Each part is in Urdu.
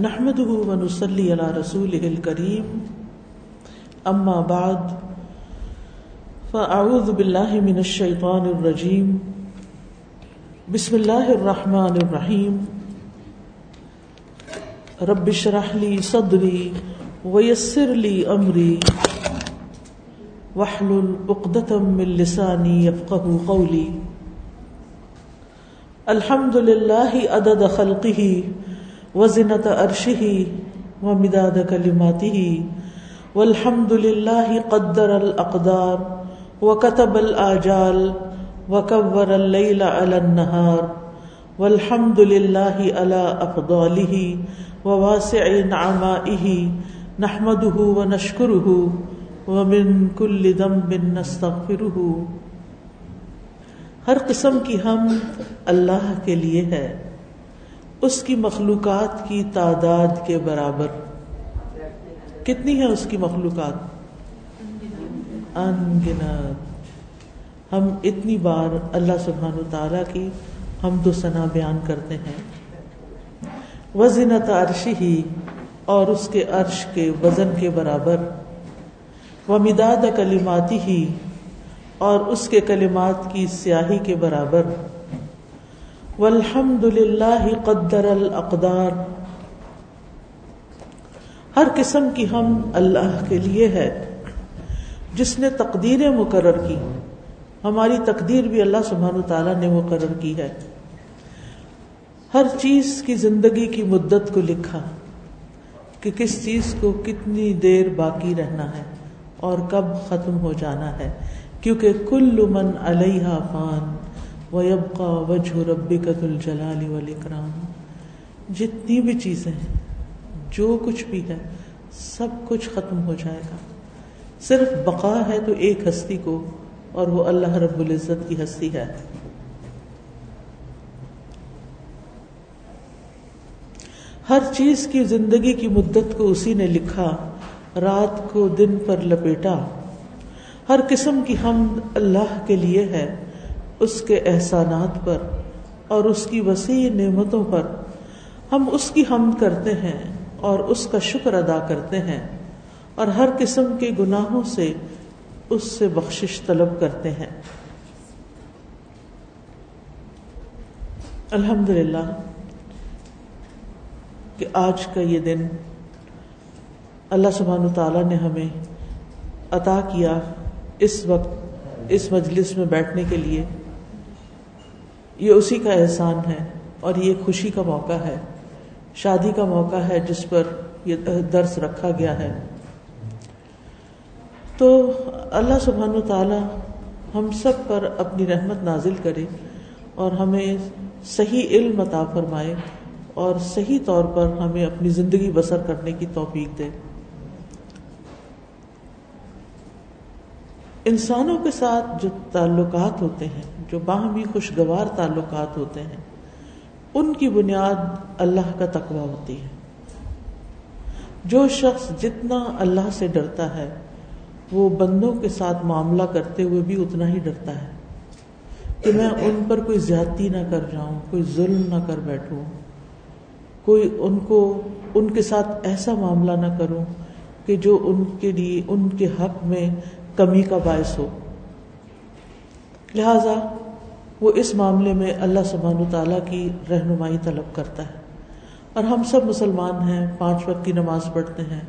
نحمده ونصلي على رسوله الكريم. أما بعد، فأعوذ بالله من الشيطان الرجيم. بسم الله الرحمن الرحيم. رب اشرح لي صدري ويسر لي أمري. واحلل عقدة من لساني يفقه قولي. الحمد لله عدد خلقه وزنت عرشه ومداد كلماته. والحمد لله قدر الأقدار وكتب الآجال وكبر الليل على النهار. والحمد لله على أفضاله وواسع نعمائه. نحمده ونشكره ومن كل ذنب نستغفره. ہر قسم کی ہم اللہ کے لیے ہے۔ اس کی مخلوقات کی تعداد کے برابر۔ کتنی ہے اس کی مخلوقات؟ انگنت۔ ہم اتنی بار اللہ سبحان و تعالی کی ہم تو ثنا بیان کرتے ہیں۔ وزنت عرش ہی اور اس کے عرش کے وزن کے برابر۔ و مداد کلیماتی ہی اور اس کے کلمات کی سیاہی کے برابر۔ والحمد للہ قدر الاقدار۔ ہر قسم کی ہم اللہ کے لیے ہے۔ جس نے تقدیریں مقرر کی، ہماری تقدیر بھی اللہ سبحانہ تعالیٰ نے مقرر کی ہے۔ ہر چیز کی زندگی کی مدت کو لکھا کہ کس چیز کو کتنی دیر باقی رہنا ہے اور کب ختم ہو جانا ہے۔ کیونکہ کل من علیہ فان۔ وَيَبْقَى وَجْهُ رَبِّكَ ذُو الْجَلَالِ وَالْإِكْرَامِ۔ جتنی بھی چیزیں ہیں، جو کچھ بھی ہے، سب کچھ ختم ہو جائے گا۔ صرف بقا ہے تو ایک ہستی کو، اور وہ اللہ رب العزت کی ہستی ہے۔ ہر چیز کی زندگی کی مدت کو اسی نے لکھا، رات کو دن پر لپیٹا۔ ہر قسم کی ہم اللہ کے لیے ہے۔ اس کے احسانات پر اور اس کی وسیع نعمتوں پر ہم اس کی حمد کرتے ہیں اور اس کا شکر ادا کرتے ہیں اور ہر قسم کے گناہوں سے اس سے بخشش طلب کرتے ہیں۔ الحمد للہ کہ آج کا یہ دن اللہ سبحانہ تعالیٰ نے ہمیں عطا کیا اس وقت اس مجلس میں بیٹھنے کے لیے۔ یہ اسی کا احسان ہے اور یہ خوشی کا موقع ہے۔ شادی کا موقع ہے جس پر یہ درس رکھا گیا ہے۔ تو اللہ سبحانہ تعالی ہم سب پر اپنی رحمت نازل کرے اور ہمیں صحیح علم عطا فرمائے اور صحیح طور پر ہمیں اپنی زندگی بسر کرنے کی توفیق دے۔ انسانوں کے ساتھ جو تعلقات ہوتے ہیں، جو باہمی خوشگوار تعلقات ہوتے ہیں، ان کی بنیاد اللہ کا تقوی ہوتی ہے۔ جو شخص جتنا اللہ سے ڈرتا ہے، وہ بندوں کے ساتھ معاملہ کرتے ہوئے بھی اتنا ہی ڈرتا ہے۔ کہ میں ان پر کوئی زیادتی نہ کر جاؤں، کوئی ظلم نہ کر بیٹھوں، کوئی ان کو، ان کے ساتھ ایسا معاملہ نہ کروں کہ جو ان کے لیے، ان کے حق میں کمی کا باعث ہو۔ لہذا وہ اس معاملے میں اللہ سبحان تعالیٰ کی رہنمائی طلب کرتا ہے۔ اور ہم سب مسلمان ہیں، پانچ وقت کی نماز پڑھتے ہیں۔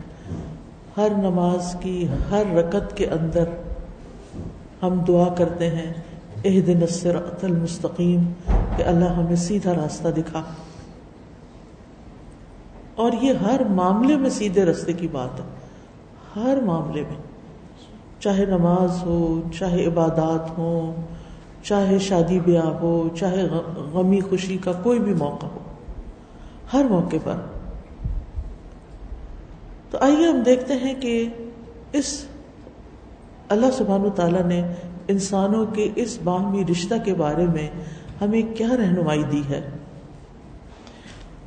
ہر نماز کی ہر رکت کے اندر ہم دعا کرتے ہیں اح دن المستقیم، کہ اللہ ہمیں سیدھا راستہ دکھا۔ اور یہ ہر معاملے میں سیدھے رستے کی بات ہے۔ ہر معاملے میں۔ چاہے نماز ہو، چاہے عبادات ہو چاہے شادی بیاہ ہو، چاہے غمی خوشی کا کوئی بھی موقع ہو، ہر موقع پر۔ تو آئیے ہم دیکھتے ہیں کہ اس اللہ سبحان تعالیٰ نے انسانوں کے اس باہمی رشتہ کے بارے میں ہمیں کیا رہنمائی دی ہے؟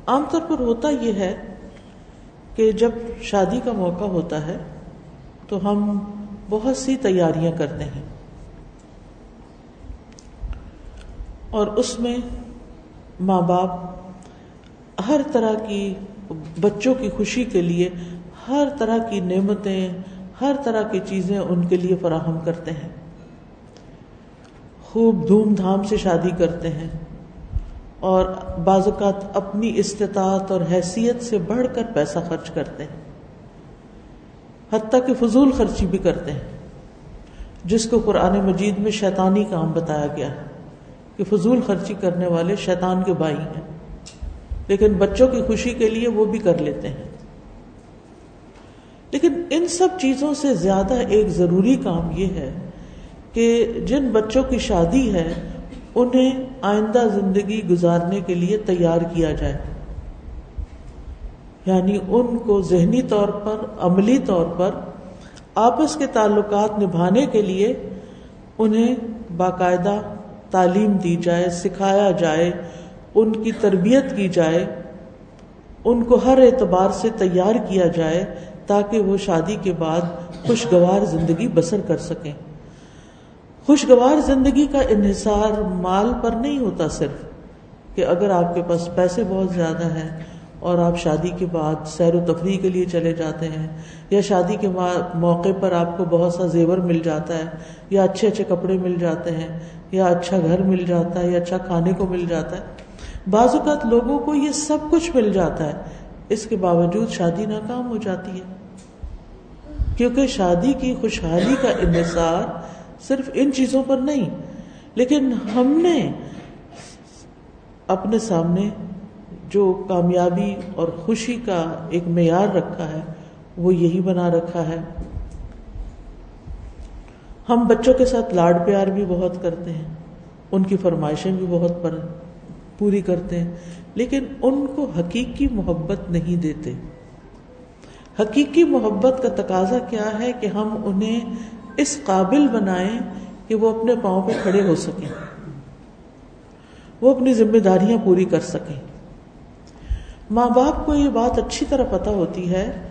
عام طور پر ہوتا یہ ہے کہ جب شادی کا موقع ہوتا ہے تو ہم بہت سی تیاریاں کرتے ہیں۔ اور اس میں ماں باپ ہر طرح کی بچوں کی خوشی کے لیے ہر طرح کی نعمتیں، ہر طرح کی چیزیں ان کے لیے فراہم کرتے ہیں۔ خوب دھوم دھام سے شادی کرتے ہیں۔ اور بعض اوقات اپنی استطاعت اور حیثیت سے بڑھ کر پیسہ خرچ کرتے ہیں۔ حتیٰ کہ فضول خرچی بھی کرتے ہیں۔ جس کو قرآن مجید میں شیطانی کام بتایا گیا ہے کہ فضول خرچی کرنے والے شیطان کے بھائی ہیں۔ لیکن بچوں کی خوشی کے لیے وہ بھی کر لیتے ہیں۔ لیکن ان سب چیزوں سے زیادہ ایک ضروری کام یہ ہے کہ جن بچوں کی شادی ہے، انہیں آئندہ زندگی گزارنے کے لیے تیار کیا جائے۔ یعنی ان کو ذہنی طور پر، عملی طور پر آپس کے تعلقات نبھانے کے لیے انہیں باقاعدہ تعلیم دی جائے، سکھایا جائے، ان کی تربیت کی جائے، ان کو ہر اعتبار سے تیار کیا جائے تاکہ وہ شادی کے بعد خوشگوار زندگی بسر کر سکیں۔ خوشگوار زندگی کا انحصار مال پر نہیں ہوتا صرف کہ اگر آپ کے پاس پیسے بہت زیادہ ہیں اور آپ شادی کے بعد سیر و تفریح کے لیے چلے جاتے ہیں یا شادی کے موقع پر آپ کو بہت سا زیور مل جاتا ہے یا اچھے اچھے کپڑے مل جاتے ہیں یا اچھا گھر مل جاتا ہے یا اچھا کھانے کو مل جاتا ہے، بعض اوقات لوگوں کو یہ سب کچھ مل جاتا ہے، اس کے باوجود شادی ناکام ہو جاتی ہے، کیونکہ شادی کی خوشحالی کا انحصار صرف ان چیزوں پر نہیں، لیکن ہم نے اپنے سامنے جو کامیابی اور خوشی کا ایک معیار رکھا ہے، وہ یہی بنا رکھا ہے۔ ہم بچوں کے ساتھ لاڈ پیار بھی بہت کرتے ہیں، ان کی فرمائشیں بھی بہت پر پوری کرتے ہیں، لیکن ان کو حقیقی محبت نہیں دیتے۔ حقیقی محبت کا تقاضا کیا ہے کہ ہم انہیں اس قابل بنائیں کہ وہ اپنے پاؤں پہ کھڑے ہو سکیں، وہ اپنی ذمہ داریاں پوری کر سکیں۔ ماں باپ کو یہ بات اچھی طرح پتا ہوتی ہے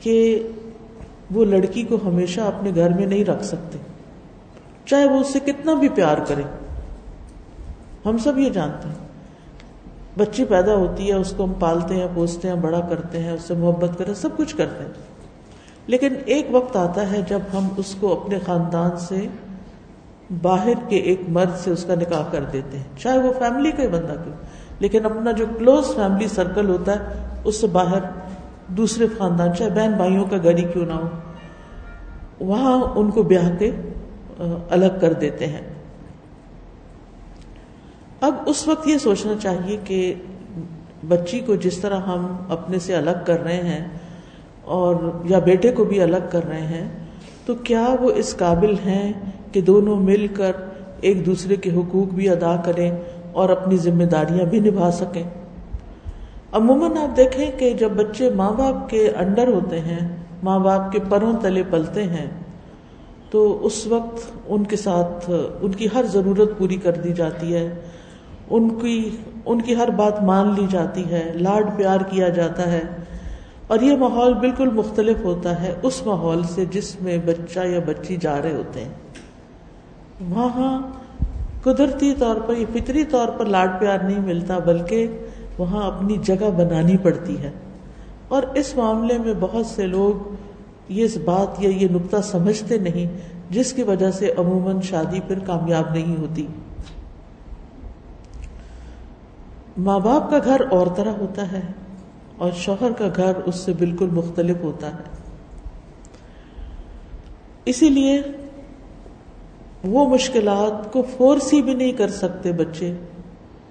کہ وہ لڑکی کو ہمیشہ اپنے گھر میں نہیں رکھ سکتے۔ چاہے وہ اس سے کتنا بھی پیار کرے۔ ہم سب یہ جانتے ہیں۔ بچی پیدا ہوتی ہے، اس کو ہم پالتے ہیں، پوستے ہیں، بڑا کرتے ہیں، اس سے محبت کرتے سب کچھ کرتے ہیں۔ لیکن ایک وقت آتا ہے جب ہم اس کو اپنے خاندان سے باہر کے ایک مرد سے اس کا نکاح کر دیتے ہیں۔ چاہے وہ فیملی کا ہی بندہ کیوں۔ لیکن اپنا جو کلوز فیملی سرکل ہوتا ہے، اس سے باہر دوسرے خاندان، چاہے بہن بھائیوں کا گھر ہی کیوں نہ ہو، وہاں ان کو بیاہ کے الگ کر دیتے ہیں۔ اب اس وقت یہ سوچنا چاہیے کہ بچی کو جس طرح ہم اپنے سے الگ کر رہے ہیں اور یا بیٹے کو بھی الگ کر رہے ہیں، تو کیا وہ اس قابل ہیں کہ دونوں مل کر ایک دوسرے کے حقوق بھی ادا کریں؟ اور اپنی ذمہ داریاں بھی نبھا سکیں۔ عموماً آپ دیکھیں کہ جب بچے ماں باپ کے انڈر ہوتے ہیں، ماں باپ کے پروں تلے پلتے ہیں، تو اس وقت ان کے ساتھ، ان کی ہر ضرورت پوری کر دی جاتی ہے۔ ان کی ان کی ہر بات مان لی جاتی ہے، لاڈ پیار کیا جاتا ہے۔ اور یہ ماحول بالکل مختلف ہوتا ہے اس ماحول سے جس میں بچہ یا بچی جا رہے ہوتے ہیں۔ وہاں قدرتی طور پر، یہ فطری طور پر لاڈ پیار نہیں ملتا، بلکہ وہاں اپنی جگہ بنانی پڑتی ہے۔ اور اس معاملے میں بہت سے لوگ یہ بات یا یہ نقطہ سمجھتے نہیں، جس کی وجہ سے عموماً شادی پھر کامیاب نہیں ہوتی۔ ماں باپ کا گھر اور طرح ہوتا ہے اور شوہر کا گھر اس سے بالکل مختلف ہوتا ہے۔ اسی لیے وہ مشکلات کو فورس ہی بھی نہیں کر سکتے بچے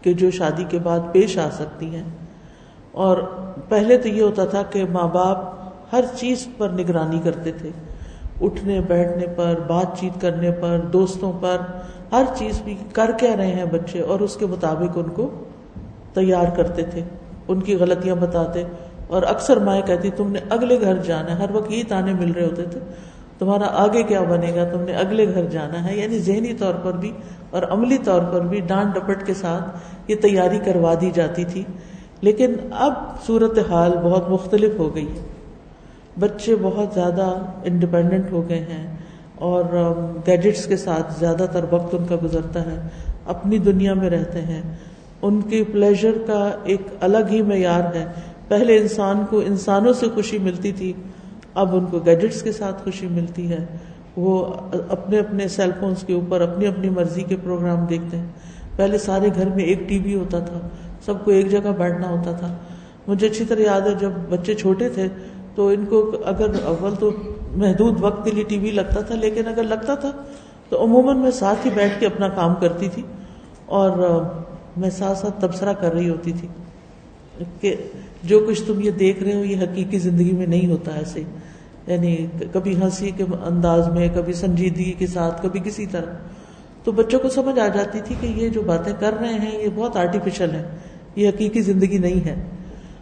کہ جو شادی کے بعد پیش آ سکتی ہیں۔ اور پہلے تو یہ ہوتا تھا کہ ماں باپ ہر چیز پر نگرانی کرتے تھے۔ اٹھنے، بیٹھنے پر، بات چیت کرنے پر، دوستوں پر، ہر چیز بھی کر کیا رہے ہیں بچے اور اس کے مطابق ان کو تیار کرتے تھے۔ ان کی غلطیاں بتاتے اور اکثر مائیں کہتی، تم نے اگلے گھر جانا ہے، ہر وقت یہی تانے مل رہے ہوتے تھے۔ تمہارا آگے کیا بنے گا؟ تم نے اگلے گھر جانا ہے یعنی ذہنی طور پر بھی اور عملی طور پر بھی ڈانٹ ڈپٹ کے ساتھ یہ تیاری کروا دی جاتی تھی۔ لیکن اب صورت حال بہت مختلف ہو گئی۔ ہے بچے بہت زیادہ انڈیپینڈنٹ ہو گئے ہیں اور گیجٹس کے ساتھ زیادہ تر وقت ان کا گزرتا ہے۔ اپنی دنیا میں رہتے ہیں۔ ان کے پلیزر کا ایک الگ ہی معیار ہے۔ پہلے انسان کو انسانوں سے خوشی ملتی تھی۔ اب ان کو گیجٹس کے ساتھ خوشی ملتی ہے۔ وہ اپنے اپنے سیل فونس کے اوپر اپنی اپنی مرضی کے پروگرام دیکھتے ہیں۔ پہلے سارے گھر میں ایک ٹی وی ہوتا تھا۔ سب کو ایک جگہ بیٹھنا ہوتا تھا۔ مجھے اچھی طرح یاد ہے جب بچے چھوٹے تھے تو ان کو اگر اول تو محدود وقت کے لیے ٹی وی لگتا تھا، لیکن اگر لگتا تھا تو عموماً میں ساتھ ہی بیٹھ کے اپنا کام کرتی تھی اور میں ساتھ ساتھ تبصرہ کر رہی ہوتی تھی کہ جو کچھ تم یہ دیکھ رہے ہو، یہ حقیقی زندگی میں نہیں ہوتا ایسے یعنی کبھی ہنسی کے انداز میں، کبھی سنجیدگی کے ساتھ، کبھی کسی طرح۔ تو بچوں کو سمجھ آ جاتی تھی کہ یہ جو باتیں کر رہے ہیں، یہ بہت آرٹیفیشل ہے یہ حقیقی زندگی نہیں ہے۔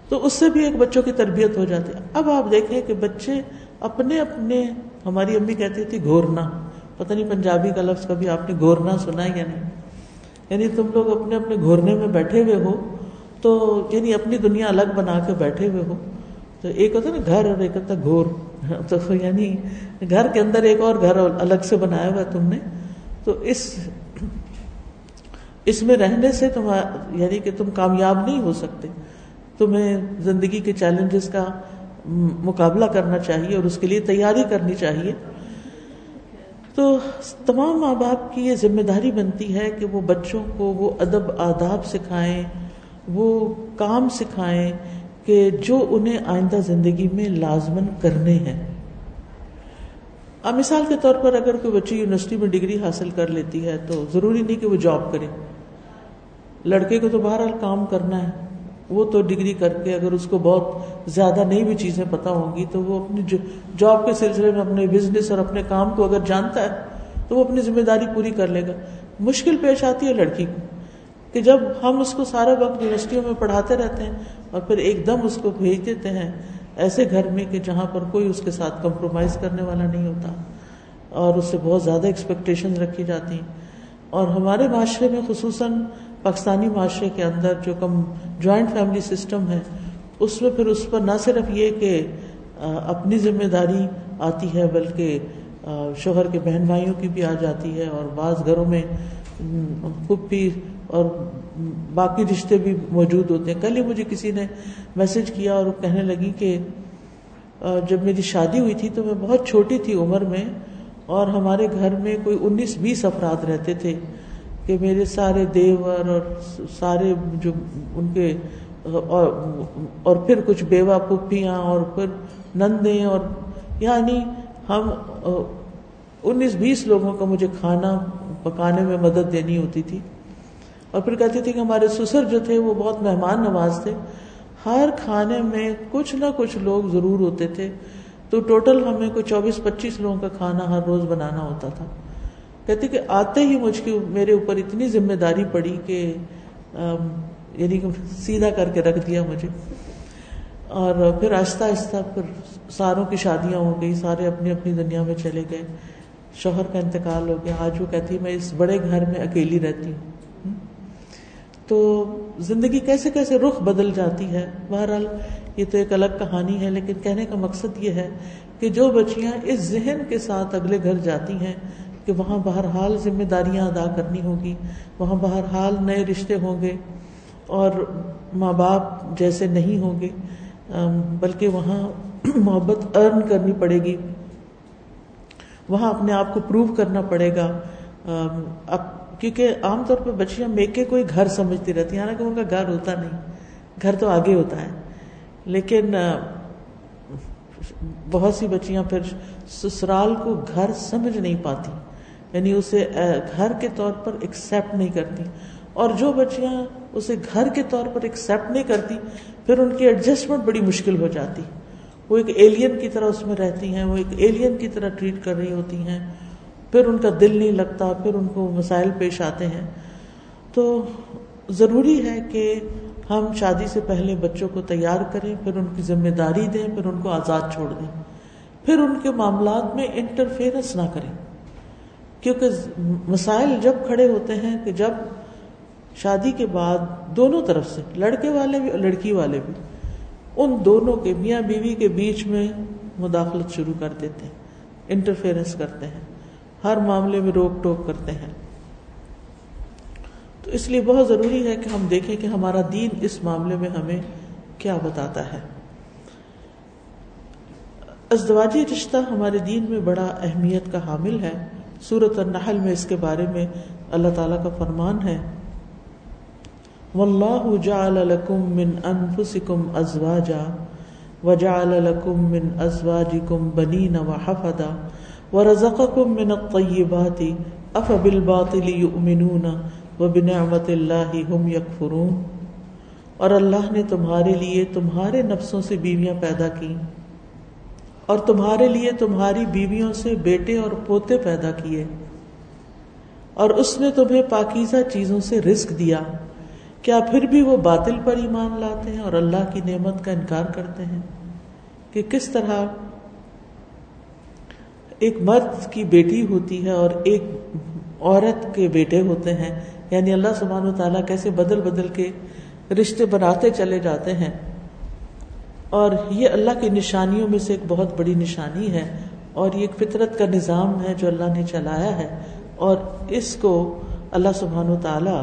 تو اس سے بھی ایک بچوں کی تربیت ہو جاتی۔ ہے اب آپ دیکھیں کہ بچے اپنے اپنے، ہماری امی کہتی تھی گورنا پتہ نہیں پنجابی کا لفظ کبھی آپ نے گورنا سنا یا نہیں۔ یعنی تم لوگ اپنے اپنے گھورنے میں بیٹھے ہوئے ہو، تو یعنی اپنی دنیا الگ بنا کے بیٹھے ہوئے ہو۔ تو ایک ہوتا نا، گھر اور ایک ہوتا گھور۔ تو یعنی گھر کے اندر ایک اور گھر الگ سے بنایا ہوا تم نے۔ تو اس اس میں رہنے سے تم یعنی کہ تم کامیاب نہیں ہو سکتے۔ تمہیں زندگی کے چیلنجز کا مقابلہ کرنا چاہیے اور اس کے لیے تیاری کرنی چاہیے۔ تو تمام ماں باپ کی یہ ذمہ داری بنتی ہے کہ وہ بچوں کو وہ ادب آداب سکھائیں، وہ کام سکھائیں۔ کہ جو انہیں آئندہ زندگی میں لازمن کرنے ہیں۔ اب مثال کے طور پر اگر کوئی بچی یونیورسٹی میں ڈگری حاصل کر لیتی ہے تو ضروری نہیں کہ وہ جاب کرے۔ لڑکے کو تو بہرحال کام کرنا ہے، وہ تو ڈگری کر کے اگر اس کو بہت زیادہ نئی بھی چیزیں پتا ہوں گی تو وہ اپنی جاب کے سلسلے میں اپنے بزنس اور اپنے کام کو اگر جانتا ہے تو وہ اپنی ذمہ داری پوری کر لے گا۔ مشکل پیش آتی ہے لڑکی کو۔ کہ جب ہم اس کو سارا وقت یونیورسٹیوں میں پڑھاتے رہتے ہیں اور پھر ایک دم اس کو بھیج دیتے ہیں، ایسے گھر میں کہ جہاں پر کوئی اس کے ساتھ کمپرومائز کرنے والا نہیں ہوتا۔ اور اس سے بہت زیادہ ایکسپیکٹیشن رکھی جاتی ہیں۔ اور ہمارے معاشرے میں خصوصاً پاکستانی معاشرے کے اندر جو کم جوائنٹ فیملی سسٹم ہے، اس میں پھر اس پر نہ صرف یہ کہ اپنی ذمہ داری آتی ہے، بلکہ شوہر کے بہن بھائیوں کی بھی آ جاتی ہے۔ اور بعض گھروں میں پھپھی اور باقی رشتے بھی موجود ہوتے ہیں۔ کل ہی مجھے کسی نے میسج کیا اور کہنے لگی کہ جب میری شادی ہوئی تھی تو میں بہت چھوٹی تھی عمر میں اور ہمارے گھر میں کوئی انیس بیس افراد رہتے تھے کہ میرے سارے دیور اور سارے جو ان کے اور اور پھر کچھ بیوہ پپیاں اور پھر نندے اور یعنی ہم انیس بیس لوگوں کا مجھے کھانا پکانے میں مدد دینی ہوتی تھی۔ اور پھر کہتی تھی کہ ہمارے سسر جو تھے وہ بہت مہمان نواز تھے۔ ہر کھانے میں کچھ نہ کچھ لوگ ضرور ہوتے تھے۔ تو ٹوٹل ہمیں کوئی چوبیس پچیس لوگوں کا کھانا ہر روز بنانا ہوتا تھا۔ کہتی کہ آتے ہی مجھ کی میرے اوپر اتنی ذمہ داری پڑی کہ یعنی کہ سیدھا کر کے رکھ دیا مجھے۔ اور پھر آہستہ آہستہ پھر ساروں کی شادیاں ہو گئی، سارے اپنی اپنی دنیا میں چلے گئے۔ شوہر کا انتقال ہو گیا۔ آج وہ کہتی میں اس بڑے گھر میں اکیلی رہتی ہوں۔ تو زندگی کیسے کیسے رخ بدل جاتی ہے؟ بہرحال یہ تو ایک الگ کہانی ہے، لیکن کہنے کا مقصد یہ ہے کہ جو بچیاں اس ذہن کے ساتھ اگلے گھر جاتی ہیں کہ وہاں بہرحال ذمہ داریاں ادا کرنی ہوگی، وہاں بہرحال نئے رشتے ہوں گے اور ماں باپ جیسے نہیں ہوں گے بلکہ وہاں محبت ارن کرنی پڑے گی، وہاں اپنے آپ کو پروو کرنا پڑے گا۔ کیونکہ عام طور پہ بچیاں میکے کوئی گھر سمجھتی رہتی ہیں، حالانکہ ان کا گھر ہوتا نہیں، گھر تو آگے ہوتا ہے۔ لیکن بہت سی بچیاں پھر سسرال کو گھر سمجھ نہیں پاتی یعنی اسے گھر کے طور پر ایکسپٹ نہیں کرتی۔ اور جو بچیاں اسے گھر کے طور پر ایکسپٹ نہیں کرتی، پھر ان کی ایڈجسٹمنٹ بڑی مشکل ہو جاتی۔ وہ ایک ایلین کی طرح اس میں رہتی ہیں، وہ ایک ایلین کی طرح ٹریٹ کر رہی ہوتی ہیں۔ پھر ان کا دل نہیں لگتا، پھر ان کو مسائل پیش آتے ہیں۔ تو ضروری ہے کہ ہم شادی سے پہلے بچوں کو تیار کریں، پھر ان کی ذمہ داری دیں، پھر ان کو آزاد چھوڑ دیں۔ پھر ان کے معاملات میں انٹرفیئرنس نہ کریں۔ کیونکہ مسائل جب کھڑے ہوتے ہیں کہ جب شادی کے بعد دونوں طرف سے، لڑکے والے بھی اور لڑکی والے بھی، ان دونوں کے میاں بیوی کے بیچ میں مداخلت شروع کر دیتے ہیں انٹرفیئرنس کرتے ہیں۔ ہر معاملے میں روک ٹوک کرتے ہیں۔ تو اس لیے بہت ضروری ہے کہ ہم دیکھیں کہ ہمارا دین اس معاملے میں ہمیں کیا بتاتا ہے۔ ازدواجی رشتہ ہمارے دین میں بڑا اہمیت کا حامل ہے۔ سورت النحل میں اس کے بارے میں اللہ تعالیٰ کا فرمان ہے۔ واللہ جعل لکم من انفسکم ازواجا وجعل لکم من ازواجکم بنین وحفدا ورزقکم من الطیبات اف بالباطل یؤمنون وبنعمت اللہ ہم یکفرون اور اللہ نے تمہارے لیے تمہارے نفسوں سے بیویاں پیدا کی اور تمہارے لیے تمہاری بیویوں سے بیٹے اور پوتے پیدا کیے۔ اور اس نے تمہیں پاکیزہ چیزوں سے رزق دیا۔ کیا پھر بھی وہ باطل پر ایمان لاتے ہیں اور اللہ کی نعمت کا انکار کرتے ہیں؟ کہ کس طرح ایک مرد کی بیٹی ہوتی ہے اور ایک عورت کے بیٹے ہوتے ہیں یعنی اللہ سبحانہ و تعالیٰ کیسے بدل بدل کے رشتے بناتے چلے جاتے ہیں۔ اور یہ اللہ کی نشانیوں میں سے ایک بہت بڑی نشانی ہے اور یہ ایک فطرت کا نظام ہے جو اللہ نے چلایا ہے۔ اور اس کو اللہ سبحان و تعالی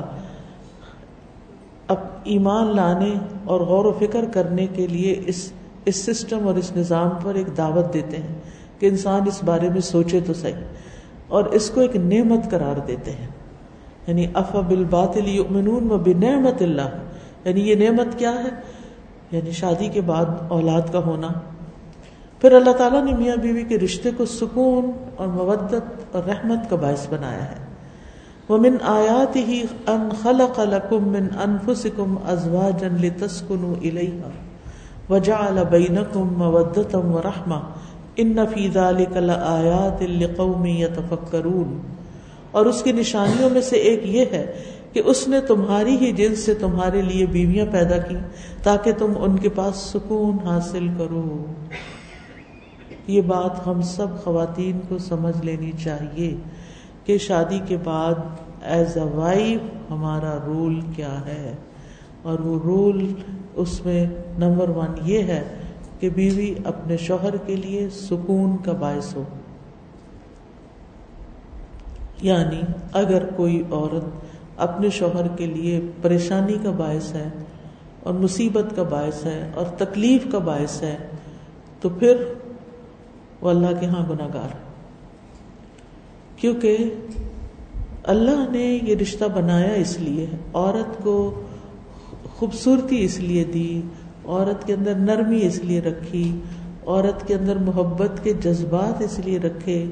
اب ایمان لانے اور غور و فکر کرنے کے لیے اس اس سسٹم اور اس نظام پر ایک دعوت دیتے ہیں۔ کہ انسان اس بارے میں سوچے تو صحیح اور اس کو ایک نعمت قرار دیتے ہیں۔ یعنی اف بالباطل یؤمنون و بنعمت اللہ۔ یعنی یہ نعمت کیا ہے؟ یعنی شادی کے بعد اولاد کا ہونا۔ پھر اللہ تعالیٰ نے میاں بیوی کے رشتے کو سکون اور مودت اور رحمت کا باعث بنایا ہے۔ وہ من آیات ہی ان خلق لکم من انفسکم ازواجا لتسکنوا الیہا وجعل بینکم مودتا و رحمہ ان فی ذالک لآیات لقوم یتفکرون۔ اور اس کی نشانیوں میں سے ایک یہ ہے کہ اس نے تمہاری ہی جنس سے تمہارے لیے بیویاں پیدا کی تاکہ تم ان کے پاس سکون حاصل کرو۔ یہ بات ہم سب خواتین کو سمجھ لینی چاہیے کہ شادی کے بعد ایز اے وائف ہمارا رول کیا ہے۔ اور وہ رول اس میں نمبر ون یہ ہے کہ بیوی اپنے شوہر کے لیے سکون کا باعث ہو۔ یعنی اگر کوئی عورت اپنے شوہر کے لیے پریشانی کا باعث ہے اور مصیبت کا باعث ہے اور تکلیف کا باعث ہے، تو پھر وہ اللہ کے ہاں گناہ گار کیونکہ اللہ نے یہ رشتہ بنایا اس لیے، عورت کو خوبصورتی اس لیے دی عورت کے اندر نرمی اس لیے رکھی، عورت کے اندر محبت کے جذبات اس لیے رکھے،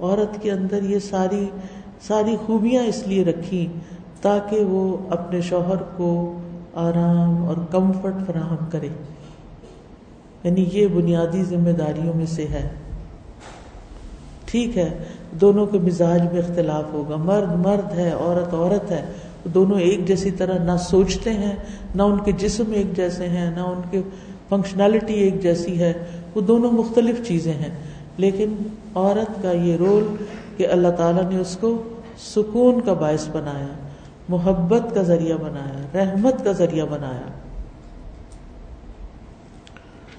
عورت کے اندر یہ ساری ساری خوبیاں اس لیے رکھی تاکہ وہ اپنے شوہر کو آرام اور کمفرٹ فراہم کرے۔ یعنی یہ بنیادی ذمہ داریوں میں سے ہے۔ ٹھیک ہے، دونوں کے مزاج میں اختلاف ہوگا۔ مرد مرد ہے، عورت عورت ہے۔ دونوں ایک جیسی طرح نہ سوچتے ہیں، نہ ان کے جسم ایک جیسے ہیں، نہ ان کے فنکشنالٹی ایک جیسی ہے۔ وہ دونوں مختلف چیزیں ہیں۔ لیکن عورت کا یہ رول کہ اللہ تعالیٰ نے اس کو سکون کا باعث بنایا، محبت کا ذریعہ بنایا، رحمت کا ذریعہ بنایا۔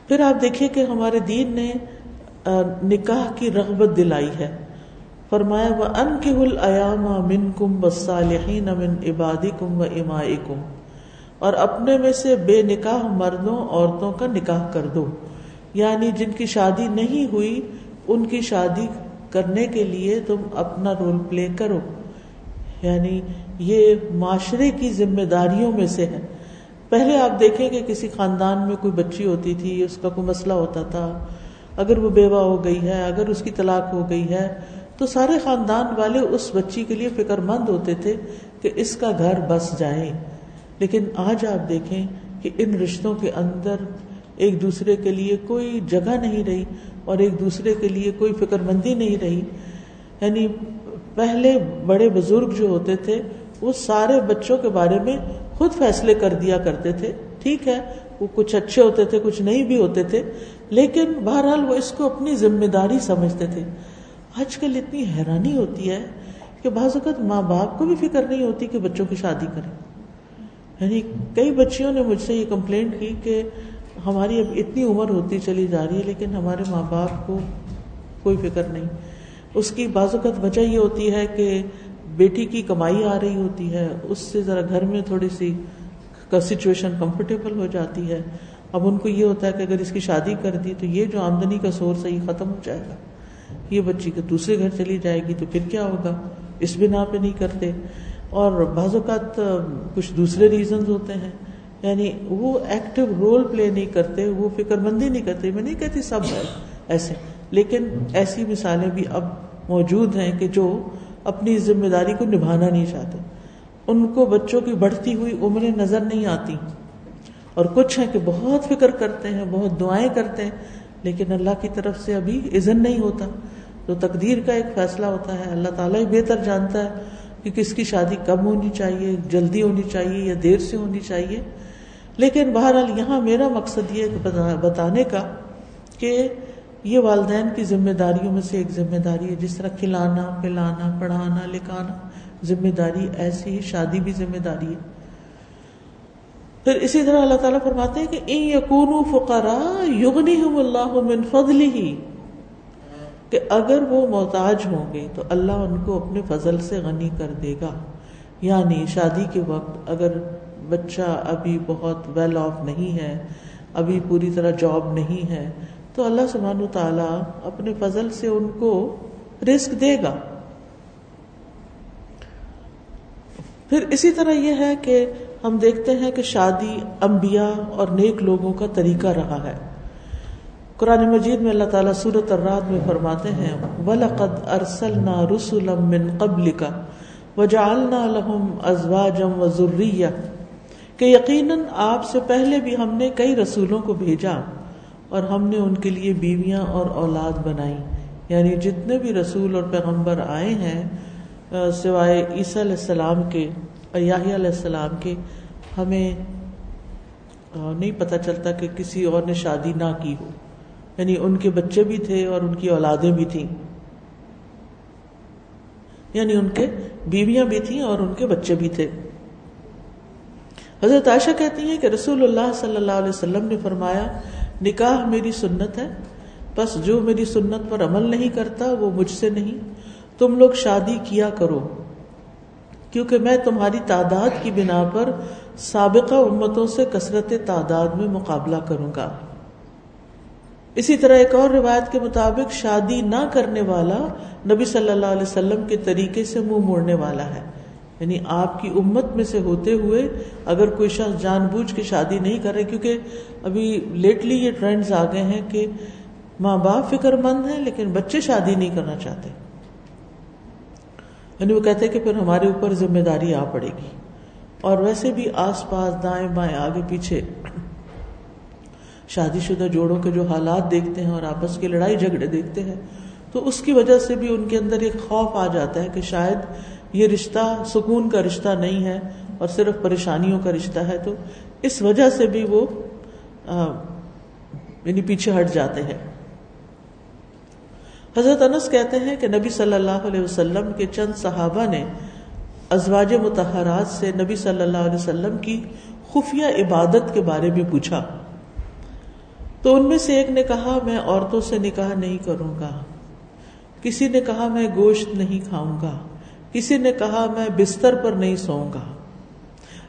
پھر آپ دیکھیے کہ ہمارے دین نے نکاح کی رغبت دلائی ہے۔ فرمایا وہ ان کے العیام من کم بصالحین من عبادی کم و امائی کم اور اپنے میں سے بے نکاح مردوں، عورتوں کا نکاح کر دو۔ یعنی جن کی شادی نہیں ہوئی، ان کی شادی کرنے کے لیے تم اپنا رول پلے کرو۔ یعنی یہ معاشرے کی ذمہ داریوں میں سے ہے۔ پہلے آپ دیکھیں کہ کسی خاندان میں کوئی بچی ہوتی تھی، اس کا کوئی مسئلہ ہوتا تھا۔ اگر وہ بیوہ ہو گئی ہے، اگر اس کی طلاق ہو گئی ہے تو سارے خاندان والے اس بچی کے لیے فکر مند ہوتے تھے کہ اس کا گھر بس جائے۔ لیکن آج آپ دیکھیں کہ ان رشتوں کے اندر ایک دوسرے کے لیے کوئی جگہ نہیں رہی اور ایک دوسرے کے لیے کوئی فکر مندی نہیں رہی۔ یعنی پہلے بڑے بزرگ جو ہوتے تھے، وہ سارے بچوں کے بارے میں خود فیصلے کر دیا کرتے تھے۔ ٹھیک ہے، وہ کچھ اچھے ہوتے تھے، کچھ نہیں بھی ہوتے تھے، لیکن بہرحال وہ اس کو اپنی ذمہ داری سمجھتے تھے۔ آج کل اتنی حیرانی ہوتی ہے کہ بعض اوقات ماں باپ کو بھی فکر نہیں ہوتی کہ بچوں کی شادی کریں۔ یعنی کئی بچیوں نے مجھ سے یہ کمپلینٹ کی کہ ہماری اب اتنی عمر ہوتی چلی جا رہی ہے لیکن ہمارے ماں باپ کو کوئی فکر نہیں۔ اس کی بعض اوقات وجہ یہ ہوتی ہے کہ بیٹی کی کمائی آ رہی ہوتی ہے، اس سے ذرا گھر میں تھوڑی سی سچویشن کمفرٹیبل ہو جاتی ہے۔ اب ان کو یہ ہوتا ہے کہ اگر اس کی شادی کر دی تو یہ جو آمدنی کا سورس ہے یہ ختم ہو جائے گا۔ یہ بچی کے دوسرے گھر چلی جائے گی تو پھر کیا ہوگا؟ اس بنا پہ نہیں کرتے۔ اور بعض اوقات، کچھ دوسرے ریزنز ہوتے ہیں۔ یعنی وہ ایکٹیو رول پلے نہیں کرتے، وہ فکر مندی نہیں کرتے۔ میں نہیں کہتی سب ایسے، لیکن ایسی مثالیں بھی اب موجود ہیں کہ جو اپنی ذمہ داری کو نبھانا نہیں چاہتے۔ ان کو بچوں کی بڑھتی ہوئی عمریں نظر نہیں آتی۔ اور کچھ ہیں کہ بہت فکر کرتے ہیں، بہت دعائیں کرتے ہیں لیکن اللہ کی طرف سے ابھی اذن نہیں ہوتا۔ تو تقدیر کا ایک فیصلہ ہوتا ہے۔ اللہ تعالیٰ ہی بہتر جانتا ہے کہ کس کی شادی کم ہونی چاہیے، جلدی ہونی چاہیے یا دیر سے ہونی چاہیے۔ لیکن بہرحال یہاں میرا مقصد یہ بتانے کا کہ یہ والدین کی ذمہ داریوں میں سے ایک ذمہ داری ہے۔ جس طرح کھلانا، پلانا، پڑھانا، لکھانا ذمہ داری ایسی ہی شادی بھی ذمہ داری ہے۔ پھر اسی طرح اللہ تعالیٰ فرماتے ہیں کہ ان یقون فقرا یغنی اللہ من فضل ہی کہ اگر وہ محتاج ہوں گے تو اللہ ان کو اپنے فضل سے غنی کر دے گا۔ یعنی شادی کے وقت اگر بچہ ابھی بہت ویل آف نہیں ہے، ابھی پوری طرح جاب نہیں ہے، تو اللہ سبحانہ تعالیٰ اپنے فضل سے ان کو رسک دے گا۔ پھر اسی طرح یہ ہے کہ ہم دیکھتے ہیں کہ شادی انبیاء اور نیک لوگوں کا طریقہ رہا ہے۔ قرآن مجید میں اللہ تعالیٰ صورت الراد میں فرماتے ہیں، وَلَقَدْ أَرْسَلْنَا رُسُلًا مِّن قَبْلِكَ وَجَعَلْنَا لَهُمْ أَزْوَاجًا وَذُرِّيَّةً کہ یقیناً آپ سے پہلے بھی ہم نے کئی رسولوں کو بھیجا اور ہم نے ان کے لیے بیویاں اور اولاد بنائی۔ یعنی جتنے بھی رسول اور پیغمبر آئے ہیں سوائے عیسیٰ علیہ السلام کے اور یاہی علیہ السلام کے ہمیں نہیں پتہ چلتا کہ کسی اور نے شادی نہ کی ہو۔ یعنی ان کے بچے بھی تھے اور ان کی اولادیں بھی تھیں۔ یعنی ان کے بیویاں بھی تھیں اور ان کے بچے بھی تھے۔ حضرت عائشہ کہتی ہیں کہ رسول اللہ صلی اللہ علیہ وسلم نے فرمایا، نکاح میری سنت ہے، بس جو میری سنت پر عمل نہیں کرتا وہ مجھ سے نہیں، تم لوگ شادی کیا کرو۔ کیونکہ میں تمہاری تعداد کی بنا پر سابقہ امتوں سے کثرت تعداد میں مقابلہ کروں گا۔ اسی طرح ایک اور روایت کے مطابق شادی نہ کرنے والا نبی صلی اللہ علیہ وسلم کے طریقے سے منہ موڑنے والا ہے۔ یعنی آپ کی امت میں سے ہوتے ہوئے اگر کوئی شخص جان بوجھ کے شادی نہیں کر رہے، کیونکہ ابھی لیٹلی یہ ٹرینڈز آ گئے ہیں کہ ماں باپ فکر مند ہیں لیکن بچے شادی نہیں کرنا چاہتے۔ یعنی وہ کہتے کہ پھر ہمارے اوپر ذمہ داری آ پڑے گی۔ اور ویسے بھی آس پاس دائیں بائیں، آگے پیچھے شادی شدہ جوڑوں کے جو حالات دیکھتے ہیں اور آپس کی لڑائی جھگڑے دیکھتے ہیں، تو اس کی وجہ سے بھی ان کے اندر ایک خوف آ جاتا ہے کہ شاید یہ رشتہ، سکون کا رشتہ نہیں ہے اور صرف پریشانیوں کا رشتہ ہے۔ تو اس وجہ سے بھی وہ یعنی پیچھے ہٹ جاتے ہیں۔ حضرت انس کہتے ہیں کہ نبی صلی اللہ علیہ وسلم کے چند صحابہ نے ازواج متحرات سے نبی صلی اللہ علیہ وسلم کی خفیہ عبادت کے بارے میں پوچھا۔ تو ان میں سے ایک نے کہا، میں عورتوں سے نکاح نہیں کروں گا۔ کسی نے کہا، میں گوشت نہیں کھاؤں گا۔ کسی نے کہا، میں بستر پر نہیں سوؤں گا۔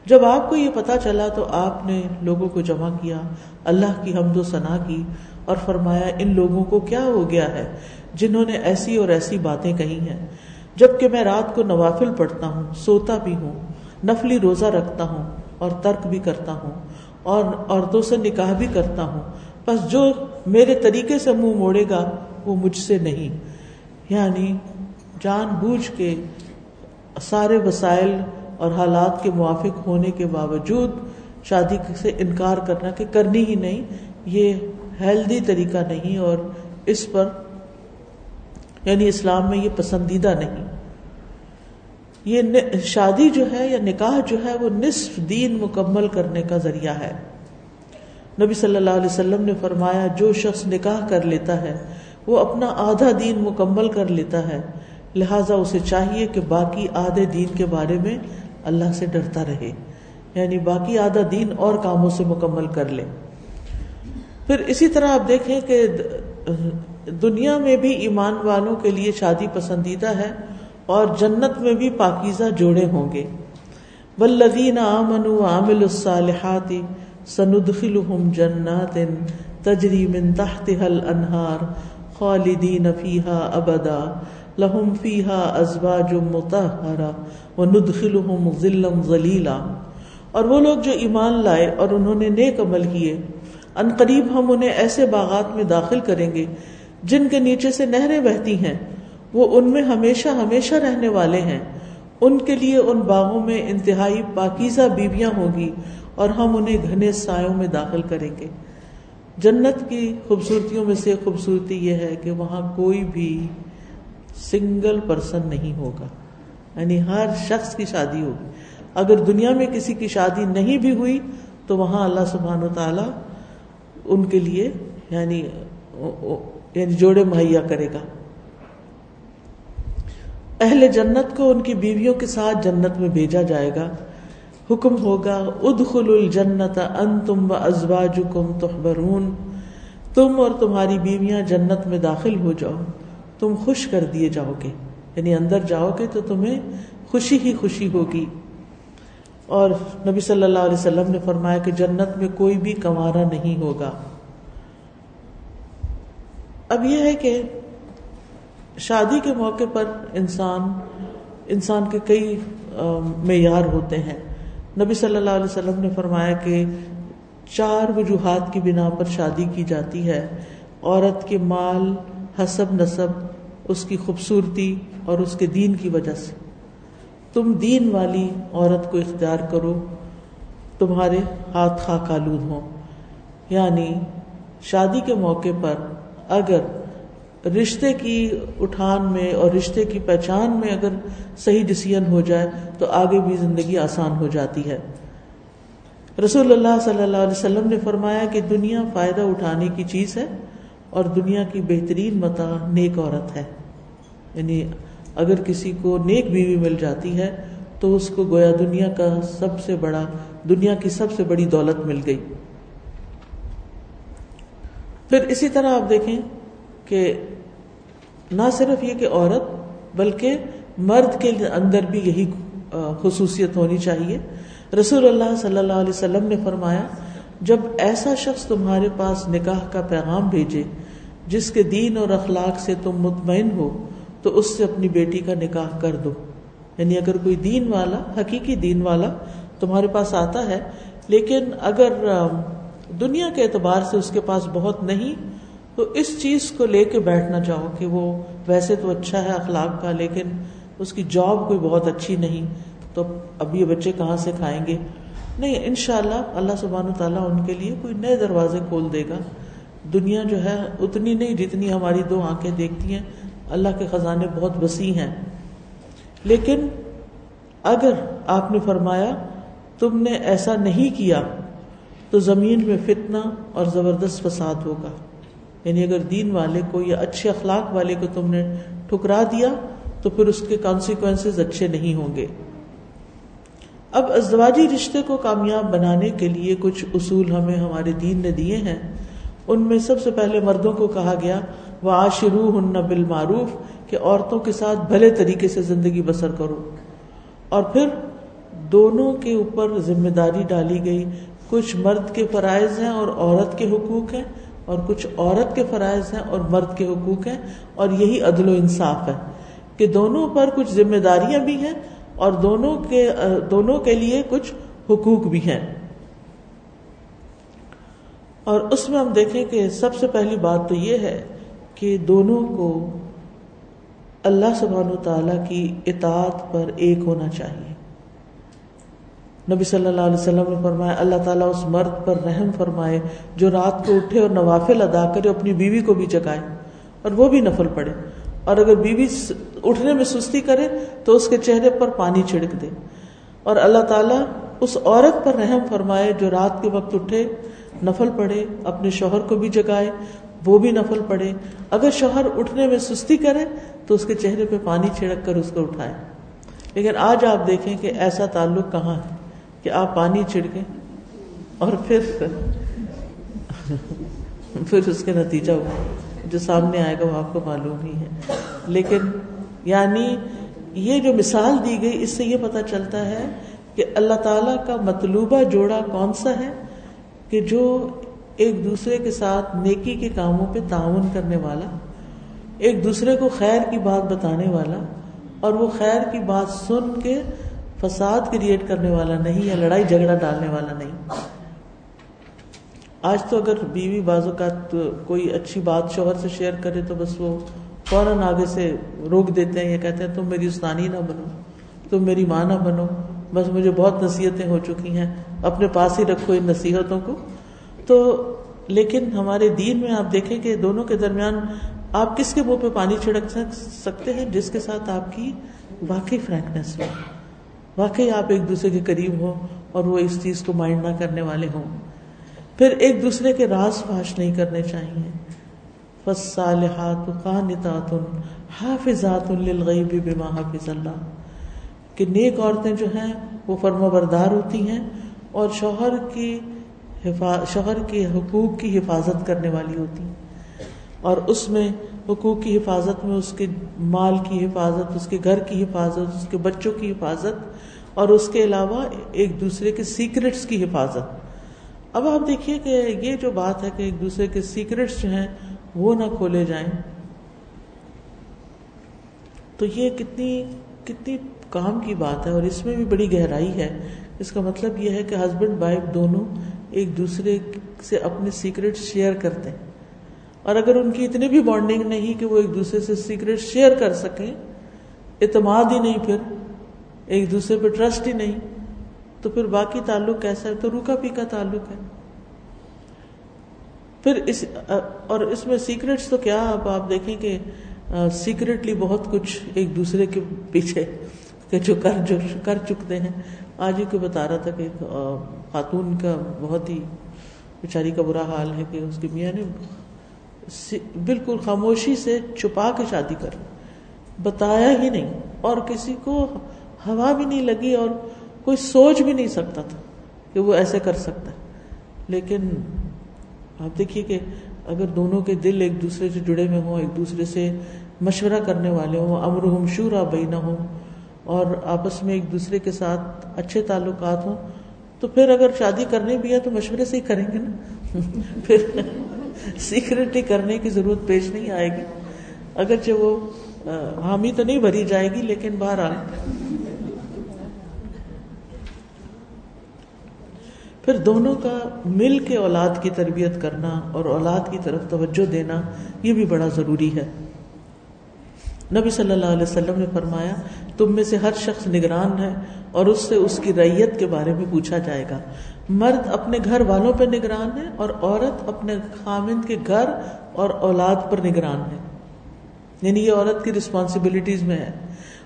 جب آپ کو یہ پتا چلا تو آپ نے لوگوں کو جمع کیا، اللہ کی حمد و ثنا کی اور فرمایا، ان لوگوں کو کیا ہو گیا ہے؟ جنہوں نے ایسی اور ایسی باتیں کہی ہیں۔ جبکہ میں رات کو نوافل پڑھتا ہوں، سوتا بھی ہوں، نفلی روزہ رکھتا ہوں اور ترک بھی کرتا ہوں اور عورتوں سے نکاح بھی کرتا ہوں۔ بس جو میرے طریقے سے منہ موڑے گا، وہ مجھ سے نہیں۔ یعنی جان بوجھ کے سارے وسائل اور حالات کے موافق ہونے کے باوجود شادی سے انکار کرنا کہ کرنی ہی نہیں، یہ ہیلدی طریقہ نہیں اور اس پر یعنی اسلام میں یہ پسندیدہ نہیں۔ یہ شادی جو ہے یا نکاح جو ہے وہ نصف دین مکمل کرنے کا ذریعہ ہے۔ نبی صلی اللہ علیہ وسلم نے فرمایا، جو شخص نکاح کر لیتا ہے، وہ اپنا آدھا دین مکمل کر لیتا ہے۔ لہذا اسے چاہیے کہ باقی آدھے دین کے بارے میں اللہ سے ڈرتا رہے۔ یعنی باقی آدھا دین اور کاموں سے مکمل کر لے۔ پھر اسی طرح آپ دیکھیں کہ دنیا میں بھی ایمان والوں کے لیے شادی پسندیدہ ہے اور جنت میں بھی پاکیزہ جوڑے ہوں گے۔ بلدین عامن عامل الصالحات سندخلهم جنات تجری من تحتها الانہار خالدین فیها ابدا لهم فیها ازواج مطہرہ وندخلهم ظلا ظلیلا اور وہ لوگ جو ایمان لائے اور انہوں نے نیک عمل کیے، ان قریب ہم انہیں ایسے باغات میں داخل کریں گے جن کے نیچے سے نہریں بہتی ہیں، وہ ان میں ہمیشہ ہمیشہ رہنے والے ہیں۔ ان کے لیے ان باغوں میں انتہائی پاکیزہ بیویاں ہوگی اور ہم انہیں گھنے سایوں میں داخل کریں گے۔ جنت کی خوبصورتیوں میں سے خوبصورتی یہ ہے کہ وہاں کوئی بھی سنگل پرسن نہیں ہوگا۔ یعنی ہر شخص کی شادی ہوگی۔ اگر دنیا میں کسی کی شادی نہیں بھی ہوئی، تو وہاں اللہ سبحان و تعالی ان کے لیے یعنی یعنی جوڑے مہیا کرے گا۔ اہل جنت کو ان کی بیویوں کے ساتھ جنت میں بھیجا جائے گا۔ حکم ہوگا ادخل الجنت ان تم و ازواج کم تم اور تمہاری بیویاں جنت میں داخل ہو جاؤ۔ تم خوش کر دیے جاؤ گے۔ یعنی اندر جاؤ گے تو تمہیں خوشی ہی خوشی ہوگی۔ اور نبی صلی اللہ علیہ وسلم نے فرمایا کہ جنت میں کوئی بھی کمارا نہیں ہوگا۔ اب یہ ہے کہ شادی کے موقع پر انسان انسان کے کئی معیار ہوتے ہیں۔ نبی صلی اللہ علیہ وسلم نے فرمایا کہ چار وجوہات کی بنا پر شادی کی جاتی ہے۔ عورت کے مال، حسب نصب، اس کی خوبصورتی اور اس کے دین کی وجہ سے۔ تم دین والی عورت کو اختیار کرو، تمہارے ہاتھ خاک آلود ہوں۔ یعنی شادی کے موقع پر اگر رشتے کی اٹھان میں اور رشتے کی پہچان میں اگر صحیح ڈسیزن ہو جائے تو آگے بھی زندگی آسان ہو جاتی ہے۔ رسول اللہ صلی اللہ علیہ وسلم نے فرمایا کہ دنیا فائدہ اٹھانے کی چیز ہے اور دنیا کی بہترین متا نیک عورت ہے۔ یعنی اگر کسی کو نیک بیوی مل جاتی ہے تو اس کو گویا دنیا کا سب سے بڑا، دنیا کی سب سے بڑی دولت مل گئی۔ پھر اسی طرح آپ دیکھیں کہ نہ صرف یہ کہ عورت، بلکہ مرد کے اندر بھی یہی خصوصیت ہونی چاہیے۔ رسول اللہ صلی اللہ علیہ وسلم نے فرمایا، جب ایسا شخص تمہارے پاس نکاح کا پیغام بھیجے، جس کے دین اور اخلاق سے تم مطمئن ہو، تو اس سے اپنی بیٹی کا نکاح کر دو۔ یعنی اگر کوئی دین والا، حقیقی دین والا تمہارے پاس آتا ہے، لیکن اگر دنیا کے اعتبار سے اس کے پاس بہت نہیں، تو اس چیز کو لے کے بیٹھنا چاہو کہ وہ ویسے تو اچھا ہے اخلاق کا، لیکن اس کی جاب کوئی بہت اچھی نہیں، تو اب یہ بچے کہاں سے کھائیں گے؟ نہیں ان شاء اللہ اللہ سبحان تعالیٰ ان کے لیے کوئی نئے دروازے کھول دے گا۔ دنیا جو ہے اتنی نہیں جتنی ہماری دو آنکھیں دیکھتی ہیں۔ اللہ کے خزانے بہت وسیع ہیں۔ لیکن اگر آپ نے فرمایا تم نے ایسا نہیں کیا تو زمین میں فتنہ اور زبردست فساد ہوگا۔ یعنی اگر دین والے کو یا اچھے اخلاق والے کو تم نے ٹھکرا دیا، تو پھر اس کے کانسیکوینس اچھے نہیں ہوں گے۔ اب ازدواجی رشتے کو کامیاب بنانے کے لیے کچھ اصول ہمیں ہمارے دین نے دیے ہیں۔ ان میں سب سے پہلے مردوں کو کہا گیا وہ آشرو ہن بالمعروف، کہ عورتوں کے ساتھ بھلے طریقے سے زندگی بسر کرو۔ اور پھر دونوں کے اوپر ذمہ داری ڈالی گئی کچھ مرد کے فرائض ہیں اور عورت کے حقوق ہیں، اور کچھ عورت کے فرائض ہیں اور مرد کے حقوق ہیں، اور یہی عدل و انصاف ہے کہ دونوں پر کچھ ذمہ داریاں بھی ہیں اور دونوں کے دونوں کے لیے کچھ حقوق بھی ہیں۔ اور اس میں ہم دیکھیں کہ سب سے پہلی بات تو یہ ہے کہ دونوں کو اللہ سبحان و تعالی کی اطاعت پر ایک ہونا چاہیے۔ نبی صلی اللہ علیہ وسلم نے فرمایا، اللہ تعالیٰ اس مرد پر رحم فرمائے جو رات کو اٹھے اور نوافل ادا کرے، اپنی بیوی کو بھی جگائے اور وہ بھی نفل پڑے۔ اور اگر بیوی اٹھنے میں سستی کرے تو اس کے چہرے پر پانی چھڑک دے۔ اور اللہ تعالیٰ اس عورت پر رحم فرمائے جو رات کے وقت اٹھے، نفل پڑے، اپنے شوہر کو بھی جگائے، وہ بھی نفل پڑے۔ اگر شوہر اٹھنے میں سستی کرے تو اس کے چہرے پہ پانی چھڑک کر اس کو اٹھائے۔ لیکن آج آپ دیکھیں کہ ایسا تعلق کہاں ہے؟ کہ آپ پانی چھڑکیں اور پھر پھر اس کے نتیجہ جو سامنے آئے گا وہ آپ کو معلوم ہی ہے۔ لیکن یعنی یہ جو مثال دی گئی، اس سے یہ پتا چلتا ہے کہ اللہ تعالی کا مطلوبہ جوڑا کون سا ہے کہ جو ایک دوسرے کے ساتھ نیکی کے کاموں پہ تعاون کرنے والا، ایک دوسرے کو خیر کی بات بتانے والا، اور وہ خیر کی بات سن کے فساد کریٹ کرنے والا نہیں یا لڑائی جھگڑا ڈالنے والا نہیں۔ آج تو اگر بیوی بازو کا کوئی اچھی بات شوہر سے شیئر کرے تو بس وہ فوراً آگے سے روک دیتے ہیں، یہ کہتے ہیں، تم میری استانی نہ بنو، تم میری ماں نہ بنو۔ بس مجھے بہت نصیحتیں ہو چکی ہیں، اپنے پاس ہی رکھو ان نصیحتوں کو۔ تو لیکن ہمارے دین میں آپ دیکھیں کہ دونوں کے درمیان آپ کس کے منہ پہ پانی چھڑک سکتے ہیں؟ جس کے ساتھ آپ کی واقعی فرینکنیس ہو۔ واقعی آپ ایک دوسرے کے قریب ہو اور وہ اس چیز کو مائنڈ نہ کرنے والے ہوں۔ پھر ایک دوسرے کے راز فاش نہیں کرنے چاہیے۔ قانتات حافظات للغیب بما حافظ اللہ کہ نیک عورتیں جو ہیں، وہ فرما بردار ہوتی ہیں اور شوہر کی شوہر کے حقوق کی حفاظت کرنے والی ہوتی ہیں۔ اور اس میں حقوق کی حفاظت میں اس کے مال کی حفاظت، اس کے گھر کی حفاظت، اس کے بچوں کی حفاظت اور اس کے علاوہ ایک دوسرے کے سیکرٹس کی حفاظت۔ اب آپ دیکھیے کہ یہ جو بات ہے کہ ایک دوسرے کے سیکرٹس جو ہیں وہ نہ کھولے جائیں۔ تو یہ کتنی کتنی کام کی بات ہے اور اس میں بھی بڑی گہرائی ہے۔ اس کا مطلب یہ ہے کہ ہسبینڈ وائف دونوں ایک دوسرے سے اپنے سیکرٹ شیئر کرتے ہیں۔ اور اگر ان کی اتنی بھی بانڈنگ نہیں کہ وہ ایک دوسرے سے سیکرٹ شیئر کر سکیں، اعتماد ہی نہیں پھر۔ ایک دوسرے پہ ٹرسٹ ہی نہیں، تو پھر باقی تعلق کیسا ہے؟ تو روکا پیکا تعلق ہے۔ پھر اس، اور اس میں سیکرٹس تو کیا اب آپ دیکھیں کہ سیکرٹلی بہت کچھ ایک دوسرے کے پیچھے کہ جو کر جو کر چکتے ہیں۔ آج ہی کو بتا رہا تھا کہ خاتون کا بہت ہی بیچاری کا برا حال ہے کہ اس کے میاں نے بالکل خاموشی سے چھپا کے شادی کر بتایا ہی نہیں۔ اور کسی کو ہوا بھی نہیں لگی اور کوئی سوچ بھی نہیں سکتا تھا کہ وہ ایسے کر سکتا ہے۔ لیکن آپ دیکھیے کہ اگر دونوں کے دل ایک دوسرے سے جڑے ہوئے ہوں، ایک دوسرے سے مشورہ کرنے والے ہوں امر ہم شورا بینا ہوں اور آپس میں ایک دوسرے کے ساتھ اچھے تعلقات ہوں، تو پھر اگر شادی کرنی بھی ہے تو مشورے سے ہی کریں گے نا۔ پھر سیکرٹلی کرنے کی ضرورت پیش نہیں آئے گی۔ اگرچہ وہ حامی تو نہیں بھری جائے گی، لیکن بہرحال پھر دونوں کا مل کے اولاد کی تربیت کرنا اور اولاد کی طرف توجہ دینا یہ بھی بڑا ضروری ہے۔ نبی صلی اللہ علیہ وسلم نے فرمایا، تم میں سے ہر شخص نگران ہے اور اس سے اس کی ریت کے بارے میں پوچھا جائے گا۔ مرد اپنے گھر والوں پہ نگران ہے اور عورت اپنے خامند کے گھر اور اولاد پر نگران ہے۔ یعنی یہ عورت کی رسپانسبلٹیز میں ہے۔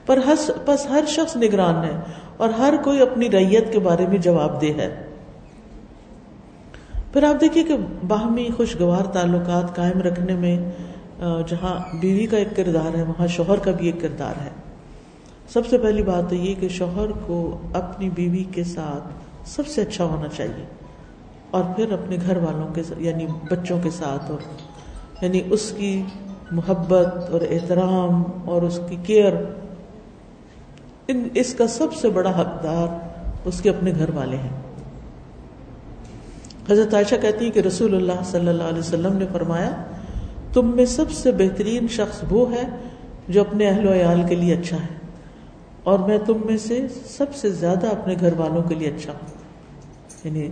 پر بس ہر شخص نگران ہے اور ہر کوئی اپنی ریت کے بارے میں جواب دہ ہے۔ پھر آپ دیکھیے کہ باہمی خوشگوار تعلقات قائم رکھنے میں جہاں بیوی کا ایک کردار ہے، وہاں شوہر کا بھی ایک کردار ہے۔ سب سے پہلی بات تو یہ کہ شوہر کو اپنی بیوی کے ساتھ سب سے اچھا ہونا چاہیے۔ اور پھر اپنے گھر والوں کے یعنی بچوں کے ساتھ، اور یعنی اس کی محبت اور احترام اور اس کی کیئر۔ ان، اس کا سب سے بڑا حقدار اس کے اپنے گھر والے ہیں۔ حضرت عائشہ کہتی ہے کہ رسول اللہ صلی اللہ علیہ وسلم نے فرمایا، تم میں سب سے بہترین شخص وہ ہے جو اپنے اہل و عیال کے لیے اچھا ہے، اور میں تم میں سے سب سے زیادہ اپنے گھر والوں کے لیے اچھا ہوں۔ یعنی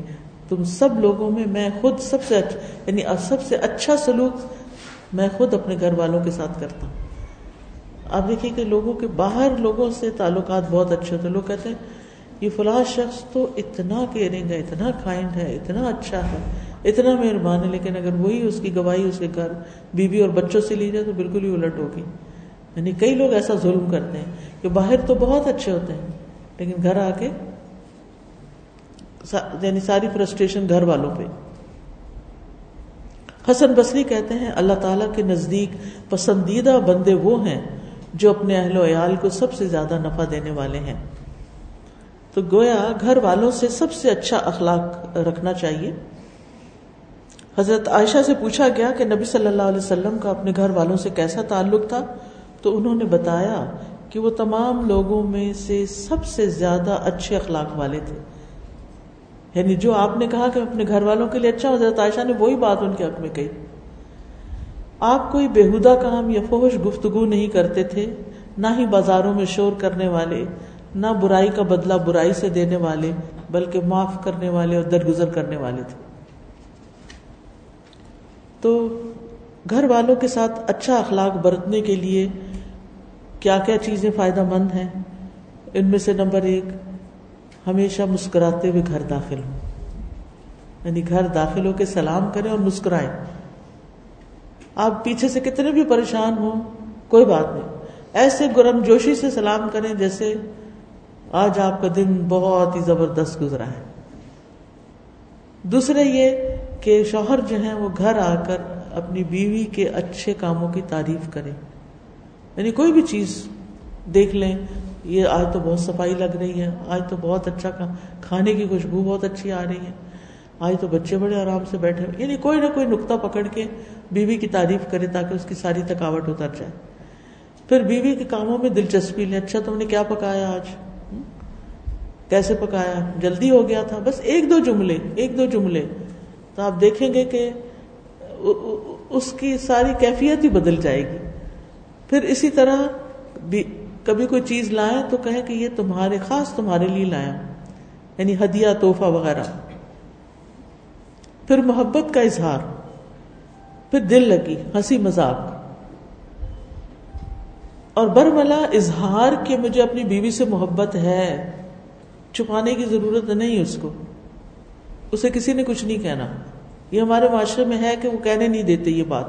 تم سب لوگوں میں میں خود سب سے اچھا یعنی سب سے اچھا سلوک میں خود اپنے گھر والوں کے ساتھ کرتا ہوں۔ آپ دیکھیے کہ لوگوں کے باہر لوگوں سے تعلقات بہت اچھے ہوتے لوگ کہتے ہیں یہ فلاں شخص تو اتنا کیئرنگ ہے، اتنا کائنڈ ہے، اتنا اچھا ہے، اتنا مہربان ہے، لیکن اگر وہی اس کی گواہی، اس کے گھر بیوی اور بچوں سے لی جائے تو بالکل ہی الٹ ہوگی۔ یعنی کئی لوگ ایسا ظلم کرتے ہیں کہ باہر تو بہت اچھے ہوتے ہیں، لیکن گھر آ کے یعنی ساری فرسٹریشن گھر والوں پہ۔ حسن بصری کہتے ہیں، اللہ تعالیٰ کے نزدیک پسندیدہ بندے وہ ہیں جو اپنے اہل و عیال کو سب سے زیادہ نفع دینے والے ہیں۔ تو گویا گھر والوں سے سب سے اچھا اخلاق رکھنا چاہیے۔ حضرت عائشہ سے پوچھا گیا کہ نبی صلی اللہ علیہ وسلم کا اپنے گھر والوں سے کیسا تعلق تھا؟ تو انہوں نے بتایا کہ وہ تمام لوگوں میں سے سب سے زیادہ اچھے اخلاق والے تھے۔ یعنی جو آپ نے کہا کہ اپنے گھر والوں کے لیے اچھا حضرت عائشہ نے وہی بات ان کے حق میں کہی۔ آپ کوئی بےحدہ کام یا فوش گفتگو نہیں کرتے تھے، نہ ہی بازاروں میں شور کرنے والے نہ برائی کا بدلہ برائی سے دینے والے، بلکہ معاف کرنے والے اور درگزر کرنے والے تھے۔ تو گھر والوں کے ساتھ اچھا اخلاق برتنے کے لیے کیا کیا چیزیں فائدہ مند ہیں؟ ان میں سے نمبر ایک، ہمیشہ مسکراتے ہوئے گھر داخل ہوں۔ یعنی گھر داخل ہو کے سلام کریں اور مسکرائیں۔ آپ پیچھے سے کتنے بھی پریشان ہوں، کوئی بات نہیں۔ ایسے گرم جوشی سے سلام کریں جیسے آج آپ کا دن بہت ہی زبردست گزرا ہے۔ دوسرے یہ کہ شوہر جو ہیں وہ گھر آ کر اپنی بیوی کے اچھے کاموں کی تعریف کریں۔ یعنی کوئی بھی چیز دیکھ لیں، یہ آج تو بہت صفائی لگ رہی ہے، آج تو بہت اچھا کھانے کی خوشبو بہت اچھی آ رہی ہے۔ آج تو بچے بڑے آرام سے بیٹھے یعنی کوئی نہ کوئی نقطہ پکڑ کے بیوی کی تعریف کرے تاکہ اس کی ساری تھکاوٹ اتر جائے۔ پھر بیوی کے کاموں میں دلچسپی لیں اچھا تم نے کیا پکایا آج؟ کیسے پکایا؟ جلدی ہو گیا تھا، بس ایک دو جملے، ایک دو جملے۔ تو آپ دیکھیں گے کہ اس کی ساری کیفیت ہی بدل جائے گی۔ پھر اسی طرح کبھی کوئی چیز لائیں تو کہیں کہ یہ تمہارے، خاص تمہارے لیے لایا۔ یعنی ہدیہ توحفہ وغیرہ۔ پھر محبت کا اظہار۔ پھر دل لگی، ہنسی مذاق۔ اور برملا، اظہار کہ مجھے اپنی بیوی سے محبت ہے۔ چھپانے کی ضرورت نہیں اس کو۔ اسے کسی نے کچھ نہیں کہنا۔ یہ ہمارے معاشرے میں ہے کہ وہ کہنے نہیں دیتے یہ بات۔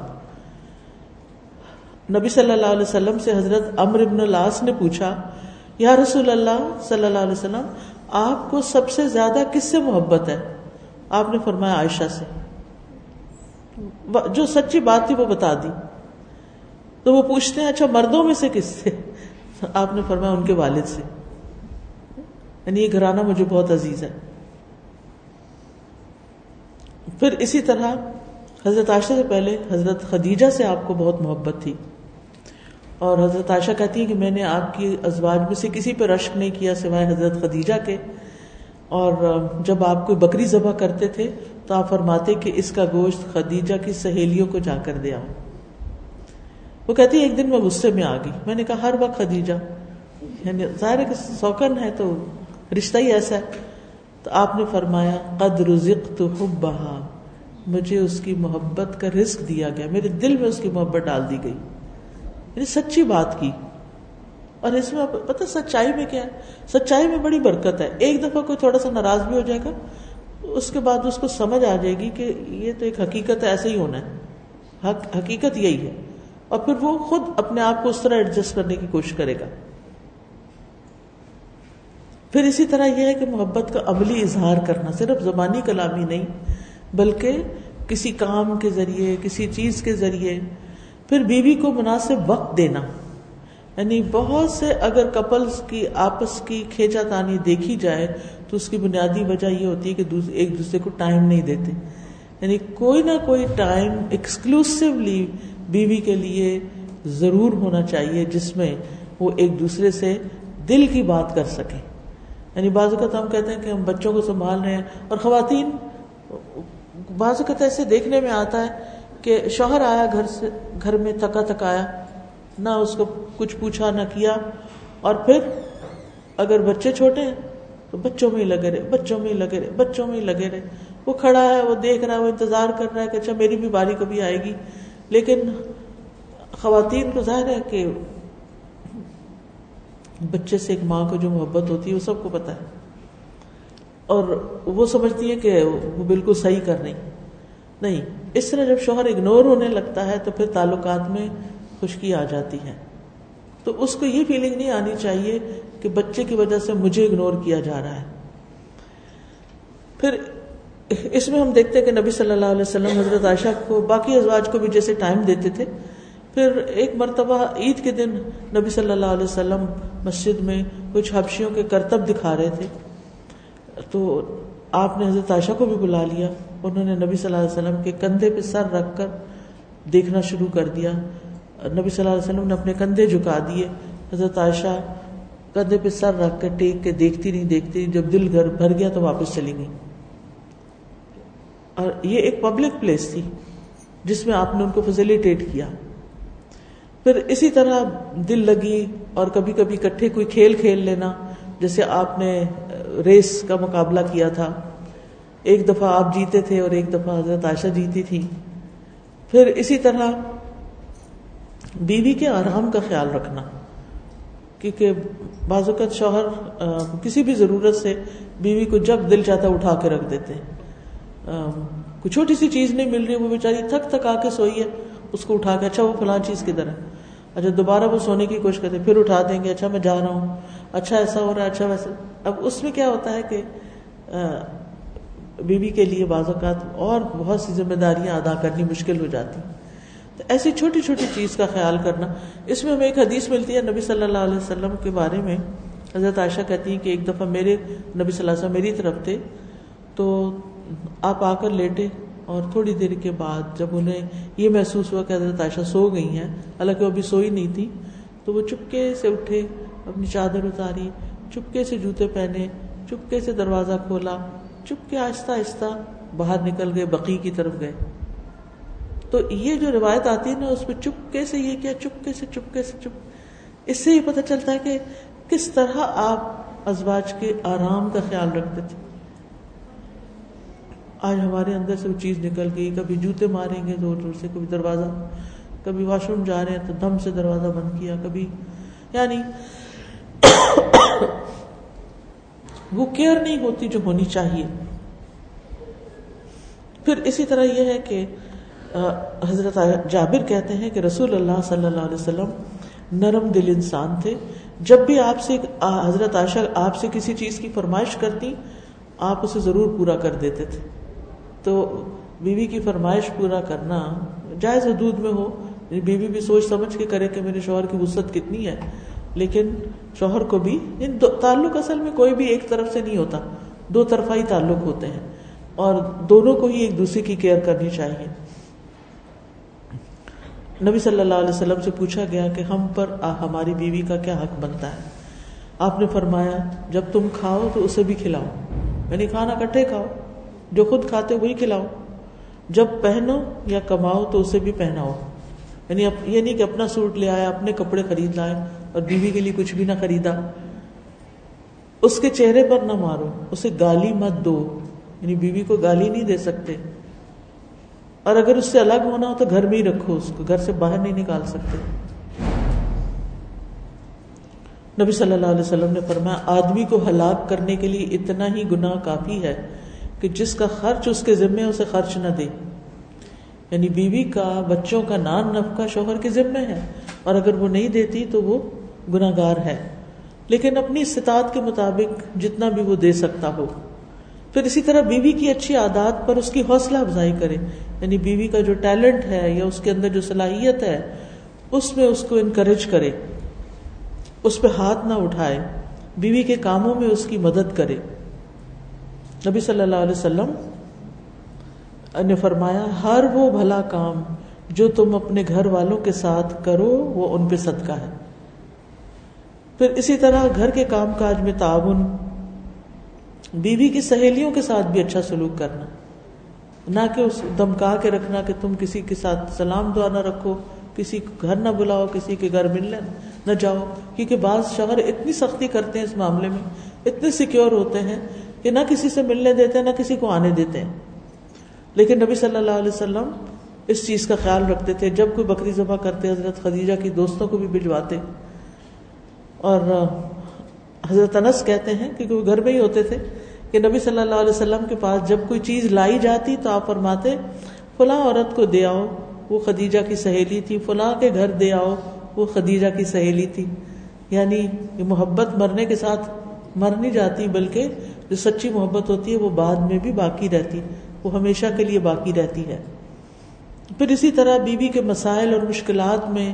نبی صلی اللہ علیہ وسلم سے حضرت امر ابن العاص نے پوچھا، یا رسول اللہ صلی اللہ علیہ وسلم، آپ کو سب سے زیادہ کس سے محبت ہے؟ آپ نے فرمایا عائشہ سے۔ جو سچی بات تھی وہ بتا دی۔ تو وہ پوچھتے ہیں اچھا مردوں میں سے کس سے؟ آپ نے فرمایا ان کے والد سے۔ یعنی یہ گھرانہ مجھے بہت عزیز ہے۔ پھر اسی طرح حضرت عائشہ سے پہلے حضرت خدیجہ سے آپ کو بہت محبت تھی۔ اور حضرت عائشہ کہتی ہے کہ میں نے آپ کی ازواج میں سے کسی پہ رشک نہیں کیا سوائے حضرت خدیجہ کے۔ اور جب آپ کوئی بکری ذبح کرتے تھے تو آپ فرماتے کہ اس کا گوشت خدیجہ کی سہیلیوں کو جا کر دیا وہ کہتی ایک دن میں غصے میں آ گئی۔ میں نے کہا ہر وقت خدیجہ یعنی ظاہر ہے کہ سوکن ہے تو رشتہ ہی ایسا ہے۔ تو آپ نے فرمایا، قد رزقت حبها۔ مجھے اس کی محبت کا رزق دیا گیا۔ میرے دل میں اس کی محبت ڈال دی گئی۔ یعنی سچی بات کی۔ اور اس میں پتا سچائی میں کیا ہے؟ سچائی میں بڑی برکت ہے۔ ایک دفعہ کوئی تھوڑا سا ناراض بھی ہو جائے گا، اس کے بعد اس کو سمجھ آ جائے گی کہ یہ تو ایک حقیقت ہے ایسے ہی ہونا ہے۔ حقیقت یہی ہے۔ اور پھر وہ خود اپنے آپ کو اس طرح ایڈجسٹ کرنے کی کوشش کرے گا۔ پھر اسی طرح یہ ہے کہ محبت کا عملی اظہار کرنا صرف زبانی کلامی نہیں، بلکہ کسی کام کے ذریعے، کسی چیز کے ذریعے، پھر بیوی کو مناسب وقت دینا۔ یعنی بہت سے اگر کپلس کی آپس کی کھینچا تانی دیکھی جائے، تو اس کی بنیادی وجہ یہ ہوتی ہے کہ ایک دوسرے کو ٹائم نہیں دیتے۔ یعنی کوئی نہ کوئی ٹائم ایکسکلوسولی بیوی کے لیے ضرور ہونا چاہیے، جس میں وہ ایک دوسرے سے دل کی بات کر سکیں یعنی بعض اوقات ہم کہتے ہیں کہ ہم بچوں کو سنبھال رہے ہیں اور خواتین، بعض اوقات ایسے دیکھنے میں آتا ہے کہ شوہر آیا گھر سے، گھر میں تھکا تھکایا، نہ اس کو کچھ پوچھا، نہ کیا، اور پھر اگر بچے چھوٹے ہیں تو بچوں میں ہی لگے رہے، بچوں میں ہی لگے رہے، بچوں میں ہی لگے رہے۔ وہ کھڑا ہے، وہ دیکھ رہا ہے، وہ انتظار کر رہا ہے کہ اچھا میری بھی باری کبھی آئے گی۔ لیکن خواتین کو ظاہر ہے کہ بچے سے ایک ماں کو جو محبت ہوتی ہے، وہ سب کو پتا ہے۔ اور وہ سمجھتی ہے کہ وہ بالکل صحیح کر رہی۔ نہیں، اس طرح جب شوہر اگنور ہونے لگتا ہے، تو پھر تعلقات میں خشکی آ جاتی ہے۔ تو اس کو یہ فیلنگ نہیں آنی چاہیے کہ بچے کی وجہ سے مجھے اگنور کیا جا رہا ہے۔ پھر اس میں ہم دیکھتے ہیں کہ نبی صلی اللہ علیہ وسلم حضرت عائشہ کو باقی ازواج کو بھی جیسے ٹائم دیتے تھے۔ پھر ایک مرتبہ عید کے دن نبی صلی اللہ علیہ وسلم مسجد میں کچھ حبشیوں کے کرتب دکھا رہے تھے۔ تو آپ نے حضرت عائشہ کو بھی بلا لیا۔ انہوں نے نبی صلی اللہ علیہ وسلم کے کندھے پہ سر رکھ کر دیکھنا شروع کر دیا۔ نبی صلی اللہ علیہ وسلم نے اپنے کندھے جھکا دیے۔ حضرت عائشہ کندھے پہ سر رکھ کر ٹیک کے دیکھتی نہیں دیکھتی جب دل گھر بھر گیا تو واپس چلی گئی۔ اور یہ ایک پبلک پلیس تھی جس میں آپ نے ان کو فیسلٹیٹ کیا۔ پھر اسی طرح دل لگی اور کبھی کبھی کٹھے کوئی کھیل کھیل لینا، جیسے آپ نے ریس کا مقابلہ کیا تھا۔ ایک دفعہ آپ جیتے تھے اور ایک دفعہ حضرت عائشہ جیتی تھی پھر اسی طرح بیوی کے آرام کا خیال رکھنا، کیونکہ بعض اوقات شوہر کسی بھی ضرورت سے بیوی کو جب دل چاہتا اٹھا کے رکھ دیتے۔ ہیں کوئی چھوٹی سی چیز نہیں مل رہی، وہ بیچاری تھک تھک آ کے سوئی ہے، اس کو اٹھا کے اچھا وہ فلاں چیز کدھر ہے اچھا دوبارہ وہ سونے کی کوشش کرتے پھر اٹھا دیں گے اچھا میں جا رہا ہوں اچھا ایسا ہو رہا ہے اچھا ویسا۔ اب اس میں کیا ہوتا ہے کہ بیوی کے لیے بعض اوقات اور بہت سی ذمہ داریاں ادا کرنی مشکل ہو جاتی تو ایسی چھوٹی چھوٹی چیز کا خیال کرنا۔ اس میں ہمیں ایک حدیث ملتی ہے نبی صلی اللہ علیہ وسلم کے بارے میں۔ حضرت عائشہ کہتی ہیں کہ ایک دفعہ میرے نبی صلی اللہ علیہ وسلم میری طرف تھے، تو آپ آ کر لیٹے۔ اور تھوڑی دیر کے بعد جب انہیں یہ محسوس ہوا کہ حضرت عائشہ سو گئی ہیں، حالانکہ وہ ابھی سوئی نہیں تھی، تو وہ چپکے سے اٹھے، اپنی چادر اتاری، چپکے سے جوتے پہنے، چپکے سے دروازہ کھولا، چپکے آہستہ آہستہ باہر نکل گئے، بقی کی طرف گئے۔ تو یہ جو روایت آتی ہے نا، اس میں چپکے سے یہ کیا، چپکے سے چپکے سے، چپ، اس سے یہ پتہ چلتا ہے کہ کس طرح آپ ازواج کے آرام کا خیال رکھتے تھے۔ آج ہمارے اندر سے وہ چیز نکل گئی، کبھی جوتے ماریں گے زور زور سے، کبھی دروازہ، کبھی واش روم جا رہے ہیں تو دم سے دروازہ بند کیا، کبھی یعنی وہ کیئر نہیں ہوتی جو ہونی چاہیے۔ پھر اسی طرح یہ ہے کہ حضرت جابر کہتے ہیں کہ رسول اللہ صلی اللہ علیہ وسلم نرم دل انسان تھے۔ جب بھی آپ سے حضرت عائشہ آپ سے کسی چیز کی فرمائش کرتی، آپ اسے ضرور پورا کر دیتے تھے۔ تو بیوی کی فرمائش پورا کرنا جائز حدود میں ہو۔ یعنی بیوی بھی سوچ سمجھ کے کرے کہ میرے شوہر کی وسط کتنی ہے، لیکن شوہر کو بھی یعنی ان تعلق اصل میں کوئی بھی ایک طرف سے نہیں ہوتا، دو طرفہ ہی تعلق ہوتے ہیں۔ اور دونوں کو ہی ایک دوسرے کی کیئر کرنی چاہیے۔ نبی صلی اللہ علیہ وسلم سے پوچھا گیا کہ ہم پر ہماری بیوی کا کیا حق بنتا ہے؟ آپ نے فرمایا، جب تم کھاؤ تو اسے بھی کھلاؤ۔ یعنی کھانا کٹھے کھاؤ۔ جو خود کھاتے وہی کھلاؤ۔ جب پہنو یا کماؤ تو اسے بھی پہناؤ۔ یعنی یہ نہیں کہ اپنا سوٹ لے آیا، اپنے کپڑے خرید لائے اور بیوی کے لیے کچھ بھی نہ خریدا۔ اس کے چہرے پر نہ مارو، اسے گالی مت دو۔ یعنی بیوی کو گالی نہیں دے سکتے۔ اور اگر اس سے الگ ہونا ہو تو گھر میں ہی رکھو اس کو، گھر سے باہر نہیں نکال سکتے۔ نبی صلی اللہ علیہ وسلم نے فرمایا، آدمی کو ہلاک کرنے کے لیے اتنا ہی گناہ کافی ہے۔ کہ جس کا خرچ اس کے ذمے اسے خرچ نہ دے۔ یعنی بیوی کا، بچوں کا نان نفقہ شوہر کے ذمے ہے۔ اور اگر وہ نہیں دیتی تو وہ گناگار ہے۔ لیکن اپنی استطاعت کے مطابق جتنا بھی وہ دے سکتا ہو۔ پھر اسی طرح بیوی کی اچھی عادات پر اس کی حوصلہ افزائی کرے۔ یعنی بیوی کا جو ٹیلنٹ ہے یا اس کے اندر جو صلاحیت ہے، اس میں اس کو انکریج کرے۔ اس پہ ہاتھ نہ اٹھائے۔ بیوی کے کاموں میں اس کی مدد کرے۔ نبی صلی اللہ علیہ وسلم نے فرمایا، ہر وہ بھلا کام جو تم اپنے گھر والوں کے ساتھ کرو، وہ ان پہ صدقہ ہے۔ پھر اسی طرح گھر کے کام کاج میں تعاون، بیوی کی سہیلیوں کے ساتھ بھی اچھا سلوک کرنا۔ نہ کہ اس دمکا کے رکھنا کہ تم کسی کے ساتھ سلام دعا نہ رکھو، کسی کو گھر نہ بلاؤ، کسی کے گھر ملنے نہ جاؤ۔ کیونکہ بعض شوہر اتنی سختی کرتے ہیں اس معاملے میں، اتنے سیکیور ہوتے ہیں کہ نہ کسی سے ملنے دیتے نہ کسی کو آنے دیتے ہیں۔ لیکن نبی صلی اللہ علیہ وسلم اس چیز کا خیال رکھتے تھے، جب کوئی بکری ذبح کرتے، حضرت خدیجہ کی دوستوں کو بھی بھجواتے اور حضرت انس کہتے ہیں کیونکہ وہ گھر میں ہی ہوتے تھے کہ نبی صلی اللہ علیہ وسلم کے پاس جب کوئی چیز لائی جاتی تو آپ فرماتے، فلاں عورت کو دے آؤ، وہ خدیجہ کی سہیلی تھی، فلاں کے گھر دے آؤ، وہ خدیجہ کی سہیلی تھی۔ یعنی یہ محبت مرنے کے ساتھ مر نہیں جاتی، بلکہ جو سچی محبت ہوتی ہے وہ بعد میں بھی باقی رہتی، وہ ہمیشہ کے لیے باقی رہتی ہے۔ پھر اسی طرح بیوی کے مسائل اور مشکلات میں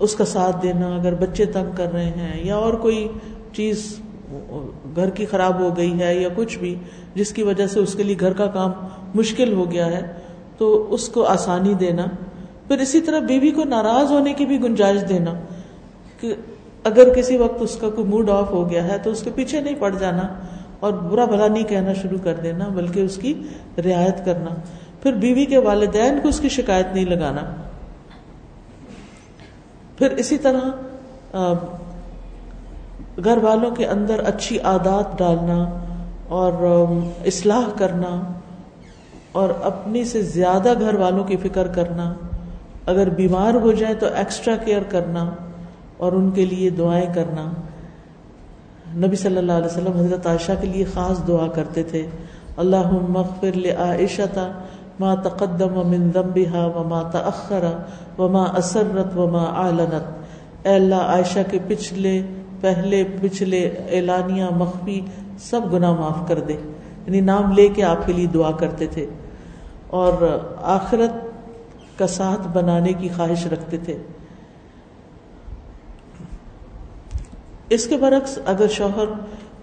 اس کا ساتھ دینا، اگر بچے تنگ کر رہے ہیں یا اور کوئی چیز گھر کی خراب ہو گئی ہے یا کچھ بھی، جس کی وجہ سے اس کے لیے گھر کا کام مشکل ہو گیا ہے، تو اس کو آسانی دینا۔ پھر اسی طرح بیوی کو ناراض ہونے کی بھی گنجائش دینا، کہ اگر کسی وقت اس کا کوئی موڈ آف ہو گیا ہے تو اس کے پیچھے نہیں پڑ جانا اور برا بھلا نہیں کہنا شروع کر دینا، بلکہ اس کی رعایت کرنا۔ پھر بیوی کے والدین کو اس کی شکایت نہیں لگانا۔ پھر اسی طرح گھر والوں کے اندر اچھی عادات ڈالنا اور اصلاح کرنا اور اپنی سے زیادہ گھر والوں کی فکر کرنا۔ اگر بیمار ہو جائے تو ایکسٹرا کیئر کرنا۔ اور ان کے لیے دعائیں کرنا۔ نبی صلی اللہ علیہ وسلم حضرت عائشہ کے لیے خاص دعا کرتے تھے۔ اللہ مغفر لعائشہ ما تقدم من ذنبها وما تأخر وما اسرت وما اعلنت۔ اے اللہ، عائشہ کے پچھلے، پہلے، پچھلے اعلانیہ، مخفی سب گناہ معاف کر دے۔ یعنی نام لے کے آپ کے لیے دعا کرتے تھے۔ اور آخرت کا ساتھ بنانے کی خواہش رکھتے تھے۔ اس کے برعکس اگر شوہر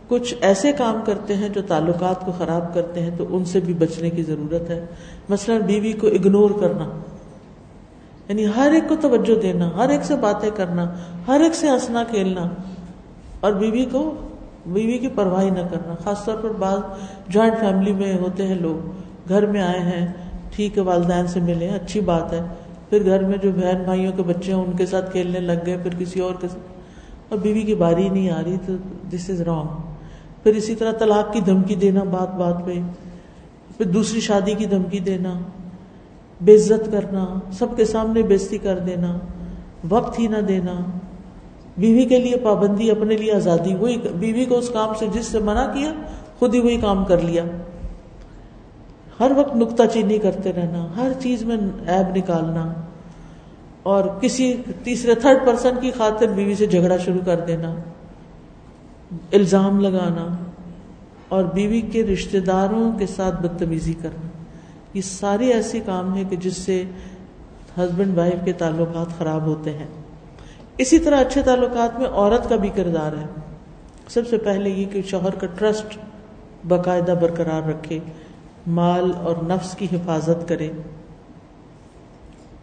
کچھ ایسے کام کرتے ہیں جو تعلقات کو خراب کرتے ہیں تو ان سے بھی بچنے کی ضرورت ہے۔ مثلا بیوی کو اگنور کرنا یعنی ہر ایک کو توجہ دینا، ہر ایک سے باتیں کرنا، ہر ایک سے ہنسنا، کھیلنا، اور بیوی کو، بیوی کی پرواہ نہ کرنا۔ خاص طور پر بعض جوائنٹ فیملی میں ہوتے ہیں لوگ، گھر میں آئے ہیں، ٹھیک ہے، والدین سے ملے اچھی بات ہے، پھر گھر میں جو بہن بھائیوں کے بچے ہیں، ان کے ساتھ کھیلنے لگ گئے، پھر کسی اور کے ساتھ۔ اور بیوی کی باری نہیں آ رہی تو دس از رانگ پھر اسی طرح طلاق کی دھمکی دینا بات بات پہ، پھر دوسری شادی کی دھمکی دینا بے عزت کرنا، سب کے سامنے بےزتی کر دینا، وقت ہی نہ دینا۔ بیوی کے لیے پابندی اپنے لیے آزادی، وہی بیوی کو اس کام سے جس سے منع کیا، خود ہی وہی کام کر لیا۔ ہر وقت نکتہ چینی کرتے رہنا، ہر چیز میں ایب نکالنا۔ اور کسی تیسرے تھرڈ پرسن کی خاطر بیوی سے جھگڑا شروع کر دینا، الزام لگانا اور بیوی کے رشتے داروں کے ساتھ بدتمیزی کرنا۔ یہ ساری ایسی کام ہے کہ جس سے ہسبینڈ وائف کے تعلقات خراب ہوتے ہیں۔ اسی طرح اچھے تعلقات میں عورت کا بھی کردار ہے۔ سب سے پہلے یہ کہ شوہر کا ٹرسٹ باقاعدہ برقرار رکھے، مال اور نفس کی حفاظت کرے۔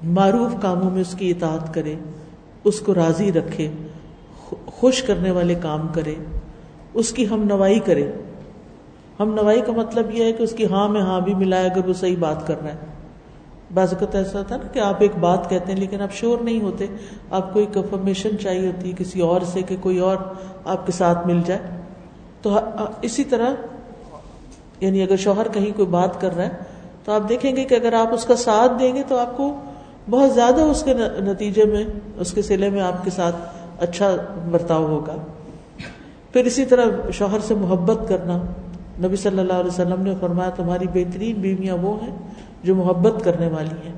معروف کاموں میں اس کی اطاعت کرے، اس کو راضی رکھے خوش کرنے والے کام کرے، اس کی ہم نوائی کرے۔ ہم نوائی کا مطلب یہ ہے کہ اس کی ہاں میں ہاں بھی ملائے اگر وہ صحیح بات کر رہا ہے۔ بعض اوقات ایسا تھا نا کہ آپ ایک بات کہتے ہیں لیکن آپ شور نہیں ہوتے، آپ کو ایک کنفرمیشن چاہیے ہوتی ہے کسی اور سے کہ کوئی اور آپ کے ساتھ مل جائے۔ تو اسی طرح یعنی اگر شوہر کہیں کوئی بات کر رہا ہے تو آپ دیکھیں گے کہ اگر آپ اس کا ساتھ دیں گے تو آپ کو بہت زیادہ اس کے نتیجے میں، اس کے سلے میں آپ کے ساتھ اچھا برتاؤ ہوگا۔ پھر اسی طرح شوہر سے محبت کرنا۔ نبی صلی اللہ علیہ وسلم نے فرمایا، تمہاری بہترین بیویاں وہ ہیں جو محبت کرنے والی ہیں۔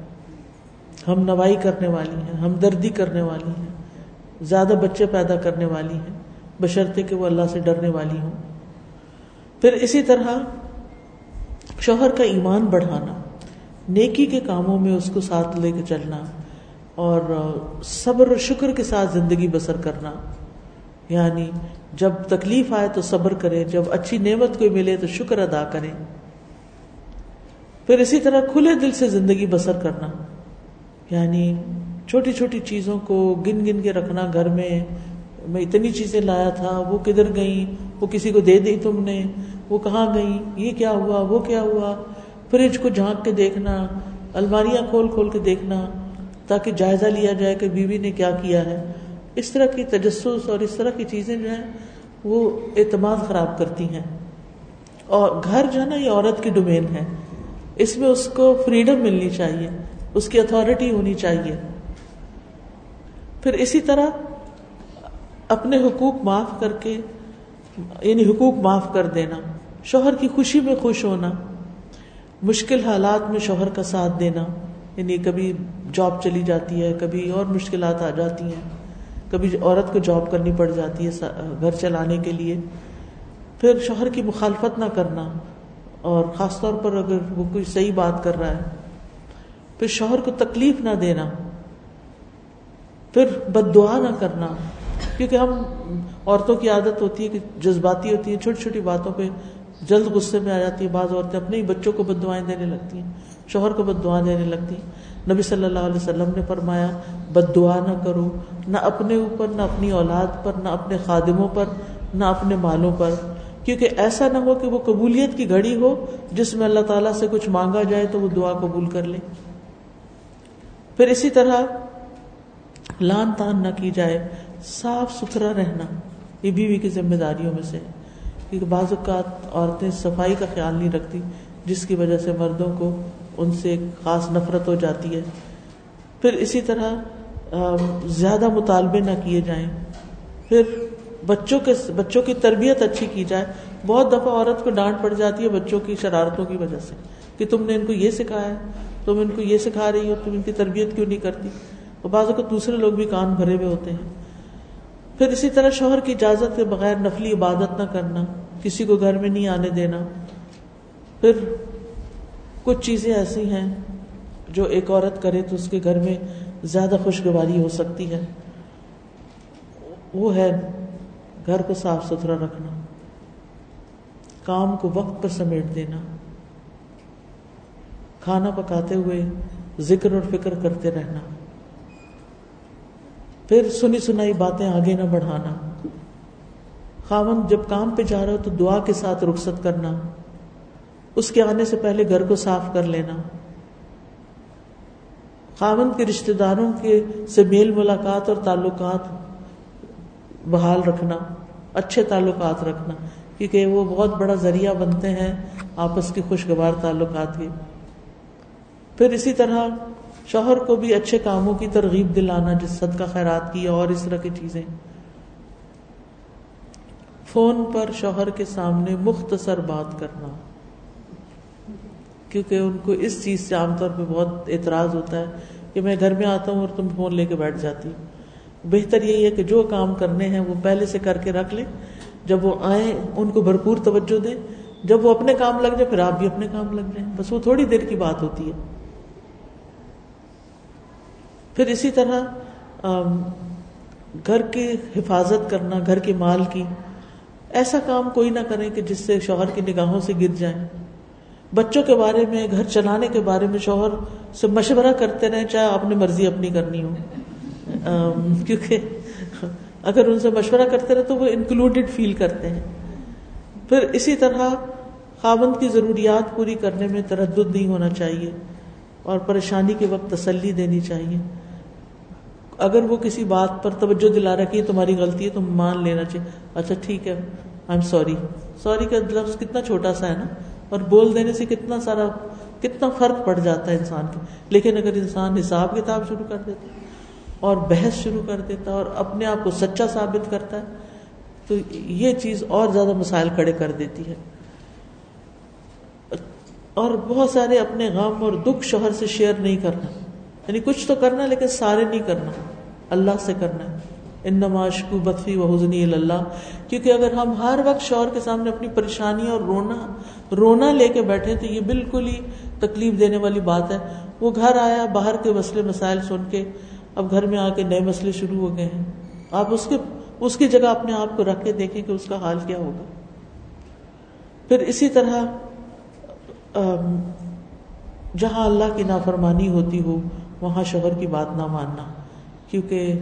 ہم نوائی کرنے والی ہیں، ہم دردی کرنے والی ہیں۔ زیادہ بچے پیدا کرنے والی ہیں۔ بشرطے کہ وہ اللہ سے ڈرنے والی ہوں۔ پھر اسی طرح شوہر کا ایمان بڑھانا۔ نیکی کے کاموں میں اس کو ساتھ لے کے چلنا اور صبر و شکر کے ساتھ زندگی بسر کرنا۔ یعنی جب تکلیف آئے تو صبر کرے جب اچھی نعمت کوئی ملے تو شکر ادا کرے پھر اسی طرح کھلے دل سے زندگی بسر کرنا۔ یعنی چھوٹی چھوٹی چیزوں کو گن گن کے رکھنا۔ گھر میں میں اتنی چیزیں لایا تھا، وہ کدھر گئی وہ کسی کو دے دی تم نے؟ وہ کہاں گئی یہ کیا ہوا؟ وہ کیا ہوا؟ فریج کو جھانک کے دیکھنا، الماریاں کھول کھول کے دیکھنا تاکہ جائزہ لیا جائے کہ بیوی نے کیا کیا ہے۔ اس طرح کی تجسس اور اس طرح کی چیزیں جو ہیں، وہ اعتماد خراب کرتی ہیں۔ اور گھر جو ہے نا، یہ عورت کی ڈومین ہے۔ اس میں اس کو فریڈم ملنی چاہیے، اس کی اتھارٹی ہونی چاہیے۔ پھر اسی طرح اپنے حقوق معاف کر کے یعنی حقوق معاف کر دینا، شوہر کی خوشی میں خوش ہونا۔ مشکل حالات میں شوہر کا ساتھ دینا یعنی کبھی جاب چلی جاتی ہے، کبھی اور مشکلات آ جاتی ہیں، کبھی عورت کو جاب کرنی پڑ جاتی ہے گھر چلانے کے لیے۔ پھر شوہر کی مخالفت نہ کرنا، اور خاص طور پر اگر وہ کوئی صحیح بات کر رہا ہے، پھر شوہر کو تکلیف نہ دینا۔ پھر بد دعا نہ کرنا، کیونکہ ہم عورتوں کی عادت ہوتی ہے کہ جذباتی ہوتی ہے چھوٹی چھوٹی باتوں پہ جلد غصے میں آ جاتی ہے بعض عورتیں اپنے ہی بچوں کو بد دعائیں دینے لگتی ہیں، شوہر کو بد دعا دینے لگتی ہیں۔ نبی صلی اللہ علیہ وسلم نے فرمایا بد دعا نہ کرو، نہ اپنے اوپر، نہ اپنی اولاد پر، نہ اپنے خادموں پر، نہ اپنے مالوں پر۔ کیونکہ ایسا نہ ہو کہ وہ قبولیت کی گھڑی ہو، جس میں اللہ تعالیٰ سے کچھ مانگا جائے تو وہ دعا قبول کر لے۔ پھر اسی طرح لان تان نہ کی جائے، صاف ستھرا رہنا، یہ بیوی کی ذمہ داریوں میں سے کیونکہ بعض اوقات عورتیں صفائی کا خیال نہیں رکھتی، جس کی وجہ سے مردوں کو ان سے ایک خاص نفرت ہو جاتی ہے۔ پھر اسی طرح زیادہ مطالبے نہ کیے جائیں۔ پھر بچوں کے بچوں کی تربیت اچھی کی جائے۔ بہت دفعہ عورت کو ڈانٹ پڑ جاتی ہے بچوں کی شرارتوں کی وجہ سے کہ تم نے ان کو یہ سکھایا تم ان کو یہ سکھا رہی ہو، تم ان کی تربیت کیوں نہیں کرتی؟ اور بعض کو دوسرے لوگ بھی کان بھرے ہوئے ہوتے ہیں۔ پھر اسی طرح شوہر کی اجازت کے بغیر نفلی عبادت نہ کرنا۔ کسی کو گھر میں نہیں آنے دینا۔ پھر کچھ چیزیں ایسی ہیں جو ایک عورت کرے تو اس کے گھر میں زیادہ خوشگواری ہو سکتی ہے۔ وہ ہے گھر کو صاف ستھرا رکھنا، کام کو وقت پر سمیٹ دینا، کھانا پکاتے ہوئے ذکر اور فکر کرتے رہنا۔ پھر سنی سنائی باتیں آگے نہ بڑھانا۔ خاون جب کام پہ جا رہا ہو تو دعا کے ساتھ رخصت کرنا، اس کے آنے سے پہلے گھر کو صاف کر لینا۔ خاون کے رشتے داروں کے سے میل ملاقات اور تعلقات بحال رکھنا، اچھے تعلقات رکھنا، کیونکہ وہ بہت بڑا ذریعہ بنتے ہیں آپس کی خوشگوار تعلقات کے۔ پھر اسی طرح شوہر کو بھی اچھے کاموں کی ترغیب دلانا جس صد کا خیرات کی اور اس طرح کی چیزیں۔ فون پر شوہر کے سامنے مختصر بات کرنا۔ کیونکہ ان کو اس چیز سے عام طور پہ بہت اعتراض ہوتا ہے کہ میں گھر میں آتا ہوں اور تم فون لے کے بیٹھ جاتی۔ بہتر یہی ہے کہ جو کام کرنے ہیں وہ پہلے سے کر کے رکھ لیں۔ جب وہ آئیں، ان کو بھرپور توجہ دیں۔ جب وہ اپنے کام لگ جائے پھر آپ بھی اپنے کام لگ جائیں۔ بس وہ تھوڑی دیر کی بات ہوتی ہے۔ پھر اسی طرح گھر کی حفاظت کرنا، گھر کے مال کی۔ ایسا کام کوئی نہ کرے کہ جس سے شوہر کی نگاہوں سے گر جائیں بچوں کے بارے میں، گھر چلانے کے بارے میں شوہر سے مشورہ کرتے رہیں چاہے اپنی مرضی اپنی کرنی ہو۔ کیونکہ اگر ان سے مشورہ کرتے رہے تو وہ انکلوڈیڈ فیل کرتے ہیں۔ پھر اسی طرح خاوند کی ضروریات پوری کرنے میں تردد نہیں ہونا چاہیے اور پریشانی کے وقت تسلی دینی چاہیے۔ اگر وہ کسی بات پر توجہ دلا رہا کہ تمہاری غلطی ہے تو مان لینا چاہیے۔ اچھا ٹھیک ہے۔ آئی ایم سوری سوری کا لفظ کتنا چھوٹا سا ہے نا؟ اور بول دینے سے کتنا سارا، کتنا فرق پڑ جاتا ہے انسان کے۔ لیکن اگر انسان حساب کتاب شروع کر دیتا اور بحث شروع کر دیتا اور اپنے آپ کو سچا ثابت کرتا ہے، تو یہ چیز اور زیادہ مسائل کھڑے کر دیتی ہے۔ اور بہت سارے اپنے غم اور دکھ شوہر سے شیئر نہیں کرنا۔ یعنی کچھ تو کرنا لیکن سارے نہیں کرنا۔ اللہ سے کرنا ہے۔ ان نماشکو بدفی و حسنی اللہ کیونکہ اگر ہم ہر وقت شوہر کے سامنے اپنی پریشانی اور رونا رونا لے کے بیٹھے تو یہ بالکل ہی تکلیف دینے والی بات ہے۔ وہ گھر آیا، باہر کے مسئلے، مسائل سن کے اب گھر میں آ کے نئے مسئلے شروع ہو گئے ہیں۔ آپ اس کے، اس کی جگہ اپنے آپ کو رکھ کے دیکھیں کہ اس کا حال کیا ہوگا۔ پھر اسی طرح جہاں اللہ کی نافرمانی ہوتی ہو وہاں شوہر کی بات نہ ماننا۔ کیونکہ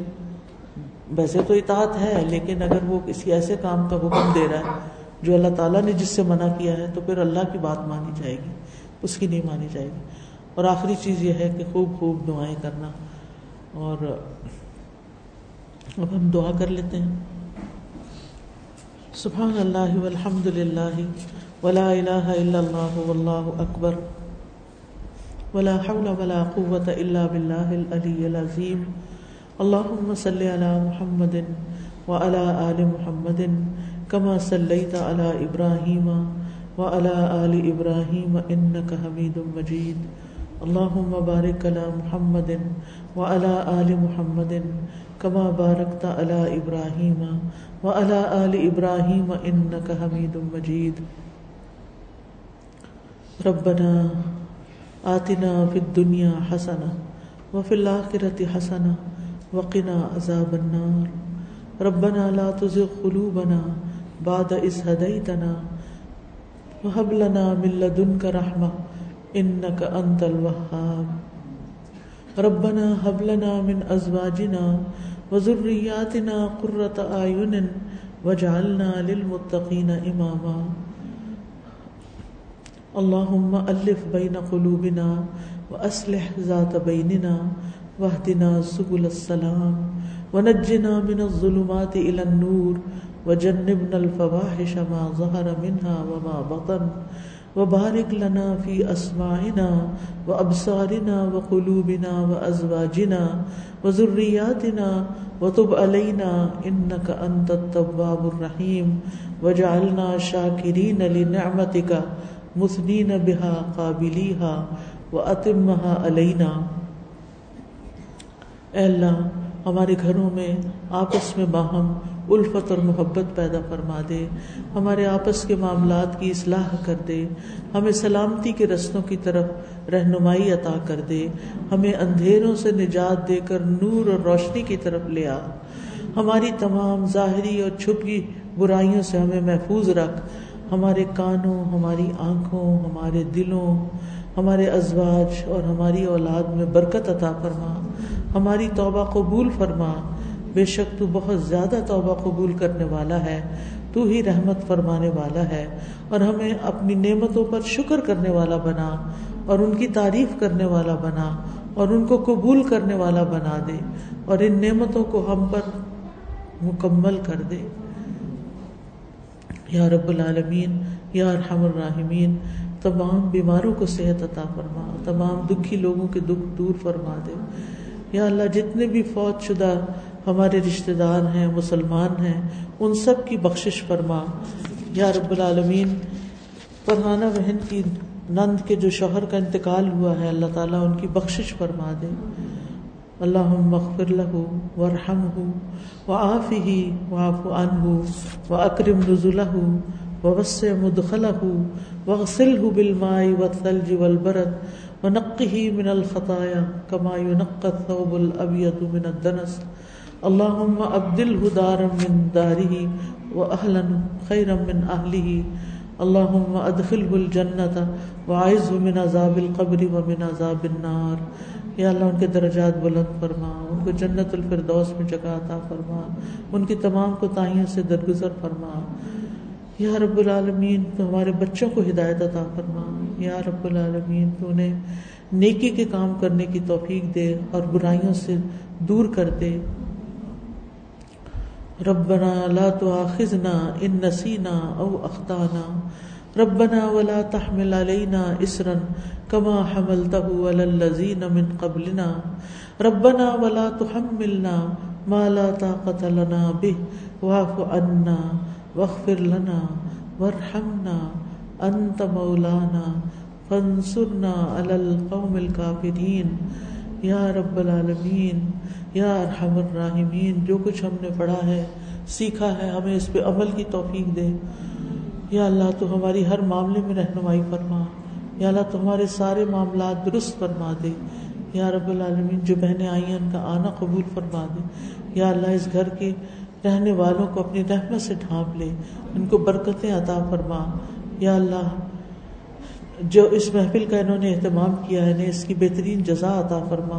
ویسے تو اطاعت ہے، لیکن اگر وہ کسی ایسے کام کا حکم دے رہا ہے جو اللہ تعالیٰ نے جس سے منع کیا ہے، تو پھر اللہ کی بات مانی جائے گی، اس کی نہیں مانی جائے گی۔ اور آخری چیز یہ ہے کہ خوب خوب دعائیں کرنا۔ اور اب ہم دعا کر لیتے ہیں۔ سبحان اللہ والحمد للہ۔ ولا الہ الا اللہ واللہ اکبر۔ ولا حول ولا قوة الا باللہ العلی العظیم اللہم صلی علی محمد وعلى آل محمد كما صلیت علی ابراہیم وعلى آل ابراہیم انکا حمید مجید اللہم بارک علی محمد وعلى آل محمد كما باركت على إبراهيم وعلى آل إبراهيم إنك حميد مجيد. ربنا آتنا في الدنيا حسنة وفي الآخرة حسنة وقنا عذاب النار. ربنا لا تزغ قلوبنا بعد إذ هديتنا وهب لنا من لدنك رحمة إنك أنت الوهاب ربنا هب لنا من ازواجنا وذرياتنا قرة اعين وجعلنا للمتقين إماما اللهم ألف بين قلوبنا وأصلح ذات بيننا واهدنا سبل السلام ونجنا من الظلمات إلى النور وجنبنا الفواحش ما ظهر منها وما بطن وبارك لنا في أسماعنا وأبصارنا وقلوبنا وأزواجنا وذرياتنا وتب علينا إنك أنت التواب الرحيم وجعلنا شاكرين لنعمتك مثنين بها قابليها وأتمها علينا اے اللہ، ہمارے گھروں میں آپس میں باہم الفت اور محبت پیدا فرما دے۔ ہمارے آپس کے معاملات کی اصلاح کر دے۔ ہمیں سلامتی کے رستوں کی طرف رہنمائی عطا کر دے۔ ہمیں اندھیروں سے نجات دے کر نور اور روشنی کی طرف لے آ۔ ہماری تمام ظاہری اور چھپی برائیوں سے ہمیں محفوظ رکھ۔ ہمارے کانوں، ہماری آنکھوں، ہمارے دلوں، ہمارے ازواج اور ہماری اولاد میں برکت عطا فرما۔ ہماری توبہ قبول فرما۔ بے شک تو بہت زیادہ توبہ قبول کرنے والا ہے، تو ہی رحمت فرمانے والا ہے۔ اور ہمیں اپنی نعمتوں پر شکر کرنے والا بنا، اور ان کی تعریف کرنے والا بنا، اور ان کو قبول کرنے والا بنا دے۔ اور ان نعمتوں کو ہم پر مکمل کر دے۔ یا رب العالمین، یا ارحم الراحمین، تمام بیماروں کو صحت عطا فرما، تمام دکھی لوگوں کے دکھ دور فرما دے۔ یا اللہ، جتنے بھی فوج شدہ ہمارے رشتے دار ہیں، مسلمان ہیں، ان سب کی بخشش فرما۔ یا رب العالمین فرحانہ بہن کی نند کے جو شوہر کا انتقال ہوا ہے، اللہ تعالیٰ ان کی بخشش فرما دے۔ اللہ مغفر له ورحمه وعافه واعف عنه واکرم نزله ووسع مدخله واغسله بالماء والثلج والبرد ونقه من الخطايا كما ينقى الثوب الابيض من الدنس. اللهم ابدله دارا من داره واهلا خيرا من اهله اللهم ادخله الجنه وعزه من عذاب القبر ومن عذاب النار. یا اللہ ان کے درجات بلند فرما، ان کو جنت الفردوس میں جگہ عطا فرما، ان کی تمام کوتاہیوں سے درگزر فرما۔ یا رب العالمین، تو ہمارے بچوں کو ہدایت عطا فرما۔ یا رب العالمین، تو انہیں نیکی کے کام کرنے کی توفیق دے اور برائیوں سے دور کر دے۔ ربنا لا تؤاخذنا ان نسينا او اخطانا۔ ربنا ولا تحمل علينا اسرا كما حملته على الذين من قبلنا. ربنا ولا تحملنا ما لا طاقة لنا به. واعف عنا واغفر لنا وارحمنا. انت مولانا فانصرنا على القوم الكافرين. یا رب العالمین یا ارحم الراحمین جو کچھ ہم نے پڑھا ہے، سیکھا ہے، ہمیں اس پہ عمل کی توفیق دے۔ یا اللہ تو ہماری ہر معاملے میں رہنمائی فرما۔ یا اللہ تو ہمارے سارے معاملات درست فرما دے۔ یا رب العالمین، جو بہنیں آئی ہیں، ان کا آنا قبول فرما دے۔ یا اللہ، اس گھر کے رہنے والوں کو اپنی رحمت سے ڈھانپ لے۔ ان کو برکتیں عطا فرما۔ یا اللہ، جو اس محفل کا انہوں نے اہتمام کیا ہے اس کی بہترین جزا عطا فرما۔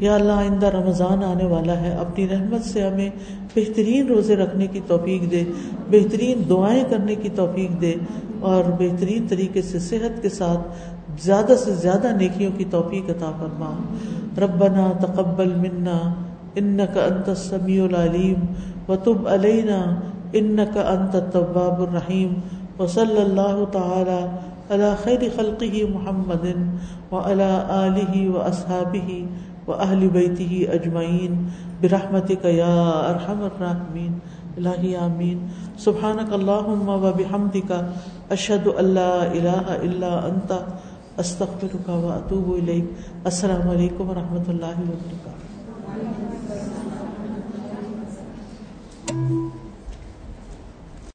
یا اللہ آئندہ رمضان آنے والا ہے، اپنی رحمت سے ہمیں بہترین روزے رکھنے کی توفیق دے، بہترین دعائیں کرنے کی توفیق دے اور بہترین طریقے سے صحت کے ساتھ زیادہ سے زیادہ نیکیوں کی توفیق عطا فرما۔ ربنا تقبل منا ان کا انت سمیع العلیم و تب علینا ان کا انت طباب الرحیم۔ و صلی اللہ تعالی اللہ خیر خلقی محمد و اللہ علیہ و اہل بیتی ہی اجمعین برحمت کا یا ارحم الرحمین الہی آمین سبحانک اللہم و بحمدکا اشہد اللہ الہ الا انت استغفرک و اتوب الیک السلام علیکم ورحمۃ اللہ وبرکاتہ